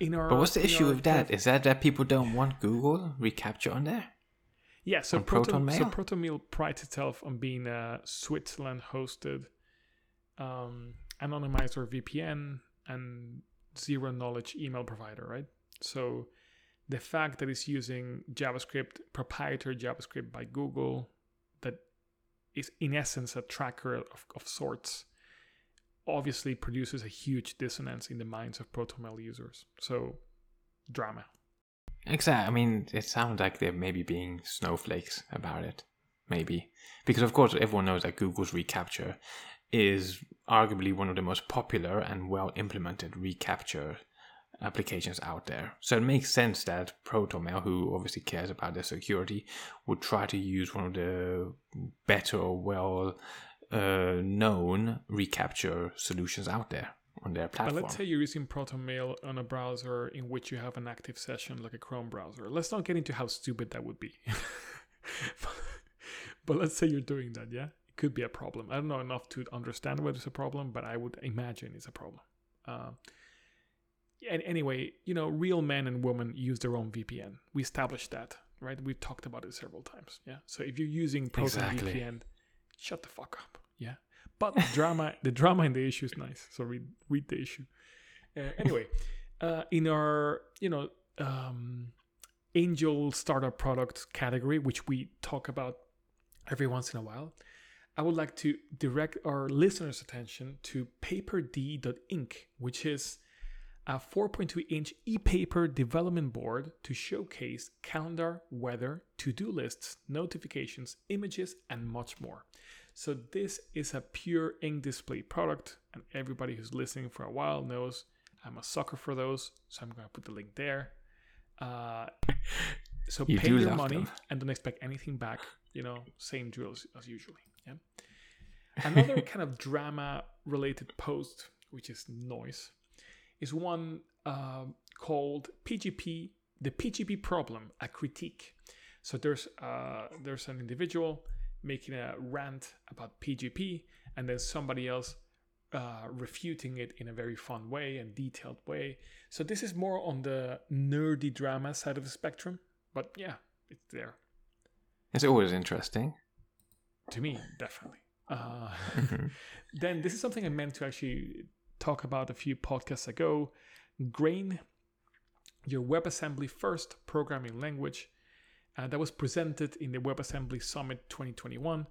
in our, But what's the issue with that? Is that that people don't want Google reCAPTCHA on there? Yeah, so on Proton, so ProtonMail? ProtonMail prides itself on being a Switzerland hosted, um, anonymized or VPN and zero knowledge email provider, right? So the fact that it's using JavaScript, proprietary JavaScript by Google, that is in essence a tracker of, of sorts, obviously produces a huge dissonance in the minds of ProtonMail users. So drama. Exactly. I mean, it sounds like they're maybe being snowflakes about it. Maybe. Because, of course, everyone knows that Google's reCAPTCHA is arguably one of the most popular and well implemented reCAPTCHA applications out there. So it makes sense that ProtonMail, who obviously cares about their security, would try to use one of the better or well uh, known reCAPTCHA solutions out there on their platform. But let's say you're using ProtonMail on a browser in which you have an active session like a Chrome browser. Let's not get into how stupid that would be. but let's say you're doing that, yeah? It could be a problem. I don't know enough to understand whether it's a problem, but I would imagine it's a problem. Uh, and anyway, you know, real men and women use their own VPN. We established that, right? We've talked about it several times. Yeah. So if you're using Proton Exactly. VPN, shut the fuck up. Yeah. But the drama, the drama in the issue is nice. So read read the issue. Uh, anyway, uh, in our you know um, angel startup product category, which we talk about every once in a while, I would like to direct our listeners' attention to PaperD.Ink, which is a 4.2 inch e paper development board to showcase calendar, weather, to do lists, notifications, images, and much more. So, this is a pure ink display product, and everybody who's listening for a while knows I'm a sucker for those. So, I'm going to put the link there. Uh, so, You pay your money them. and don't expect anything back. You know, same drill as, as usually. Yeah. Another kind of drama related post, which is noise, is one um, called PGP, the PGP problem, a critique. So there's uh, there's an individual making a rant about PGP, and then somebody else uh, refuting it in a very fun way and detailed way. So this is more on the nerdy drama side of the spectrum, but yeah, it's there It's always interesting. to me, definitely. Uh, then this is something I meant to actually talk about a few podcasts ago. Grain, your WebAssembly first programming language, uh, that was presented in the WebAssembly Summit 2021.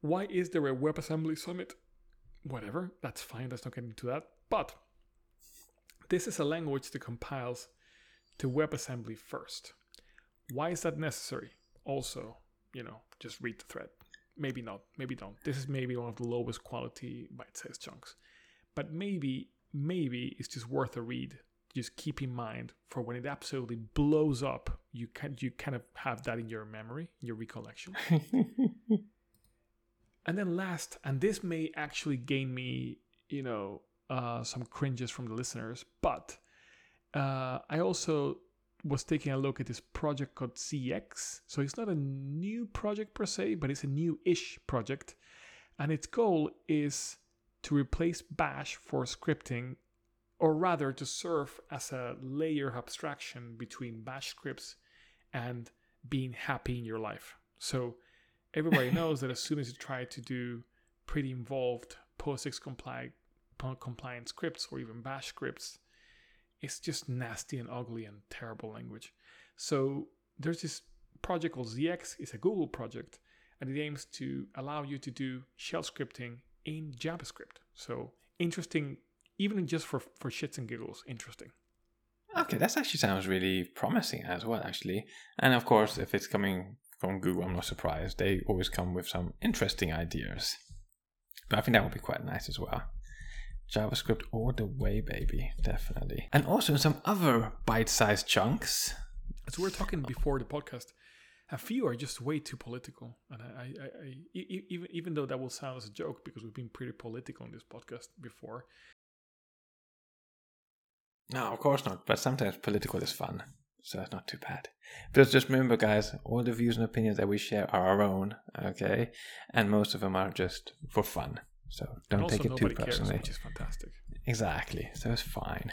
Why is there a WebAssembly Summit? Whatever, that's fine. Let's not get into that. But this is a language that compiles to WebAssembly first. Why is that necessary? Also, you know, just read the thread. Maybe not, maybe don't. This is maybe one of the lowest quality bite-sized chunks. But maybe, maybe it's just worth a read. Just keep in mind for when it absolutely blows up, you can you kind of have that in your memory, your recollection. and then last, and this may actually gain me, you know, uh, some cringes from the listeners, but uh, I also was taking a look at this project called ZX. So it's not a new project per se, but it's a new-ish project, and its goal is to replace Bash for scripting, or rather to serve as a layer of abstraction between Bash scripts and being happy in your life. So everybody knows that as soon as you try to do pretty involved POSIX compli- compliant scripts or even Bash scripts, it's just nasty and ugly and terrible language. So there's this project called ZX. It's a Google project, and it aims to allow you to do shell scripting in JavaScript. So interesting, even just for for shits and giggles, interesting. Okay, that actually sounds really promising as well, actually. And of course, if it's coming from Google, I'm not surprised. They always come with some interesting ideas. But I think that would be quite nice as well. JavaScript all the way, baby, definitely. And also some other bite-sized chunks. As we were talking before the podcast, a few are just way too political, and I, I, I, even even though that will sound as a joke because we've been pretty political in this podcast before, No, of course not. But sometimes political is fun, so that's not too bad. But just remember, guys, all the views and opinions that we share are our own, okay? And most of them are just for fun. So don't take it too nobody cares, personally. which is fantastic. Exactly. So it's fine.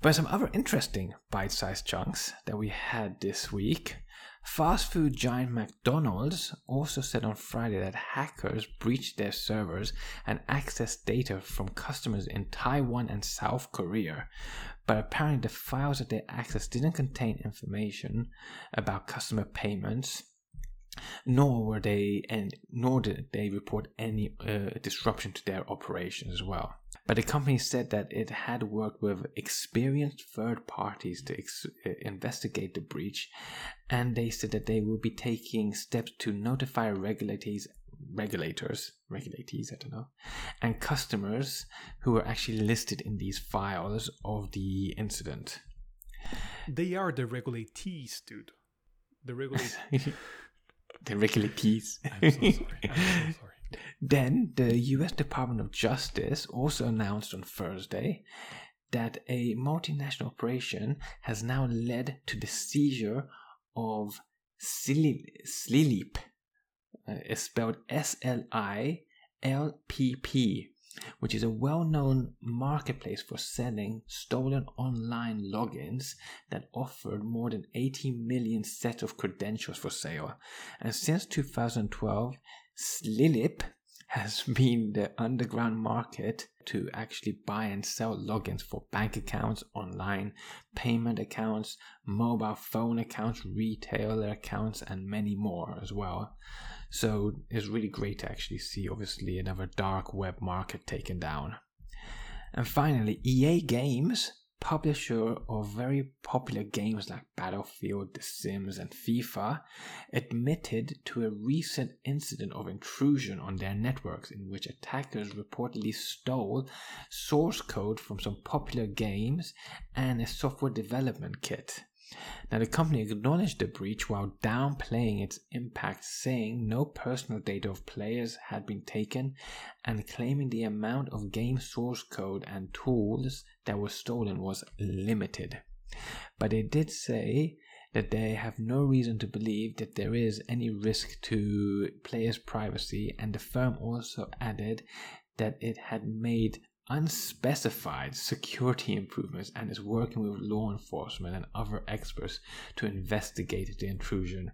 But some other interesting bite sized chunks that we had this week. Fast food giant McDonald's also said on Friday that hackers breached their servers and accessed data from customers in Taiwan and South Korea. But apparently, the files that they accessed didn't contain information about customer payments, nor were they and nor did they report any uh, disruption to their operations as well. But the company said that it had worked with experienced third parties to ex- uh, investigate the breach, and they said that they will be taking steps to notify regulators, regulators, regulators, I don't know, and customers who were actually listed in these files of the incident. They are the regulatees, dude. The regulate. the regulators. I'm so sorry. I'm so sorry. Then the US Department of Justice also announced on Thursday that a multinational operation has now led to the seizure of Slilpp. Uh, it's spelled S L I L P P, which is a well known marketplace for selling stolen online logins that offered more than 80 million sets of credentials for sale. And since 2012, Slilpp has been the underground market to actually buy and sell logins for bank accounts, online payment accounts, mobile phone accounts, retailer accounts, and many more as well. So it's really great to actually see, obviously, another dark web market taken down. And finally, EA Games publisher of very popular games like Battlefield, The Sims, and FIFA, admitted to a recent incident of intrusion on their networks in which attackers reportedly stole source code from some popular games and a software development kit. Now, the company acknowledged the breach while downplaying its impact, saying no personal data of players had been taken and claiming the amount of game source code and tools that were stolen was limited. But they did say that they have no reason to believe that there is any risk to players' privacy, and the firm also added that it had made unspecified security improvements and is working with law enforcement and other experts to investigate the intrusion.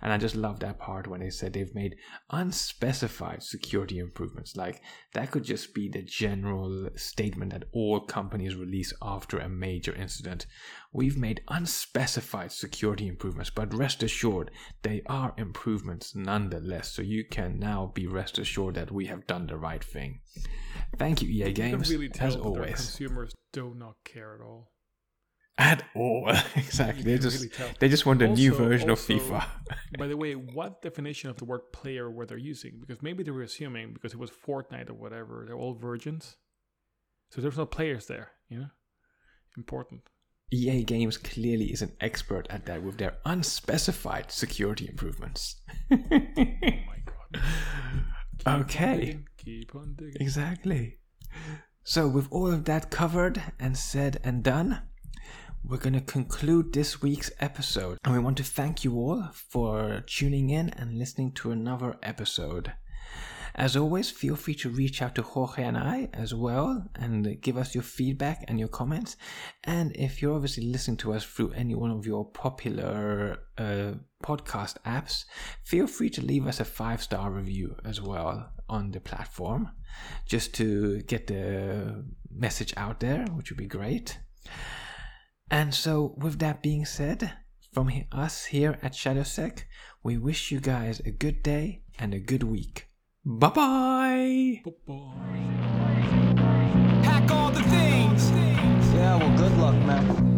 And I just love that part when they said they've made unspecified security improvements. Like that could just be the general statement that all companies release after a major incident. We've made unspecified security improvements, but rest assured they are improvements nonetheless. So you can now be rest assured that we have done the right thing. Thank you, EA Games. You really tell as always. consumers do not care at all. At all, exactly. They just really they just want a new version also, of FIFA. By the way, what definition of the word player were they using? Because maybe they were assuming because it was Fortnite or whatever, they're all virgins. So there's no players there, you know? Important. EA Games clearly is an expert at that with their unspecified security improvements. Oh my god. Keep Okay. digging, keep on digging. Exactly. So, with all of that covered and said and done, we're going to conclude this week's episode. And we want to thank you all for tuning in and listening to another episode. As always, feel free to reach out to Jorge and I as well and give us your feedback and your comments. And if you're obviously listening to us through any one of your popular uh, podcast apps, feel free to leave us a five star review as well on the platform just to get the message out there, which would be great. And so, with that being said, from us here at ShadowSec, we wish you guys a good day and a good week. Bye bye! Bye-bye. Pack all the things. Yeah, well, good luck, man.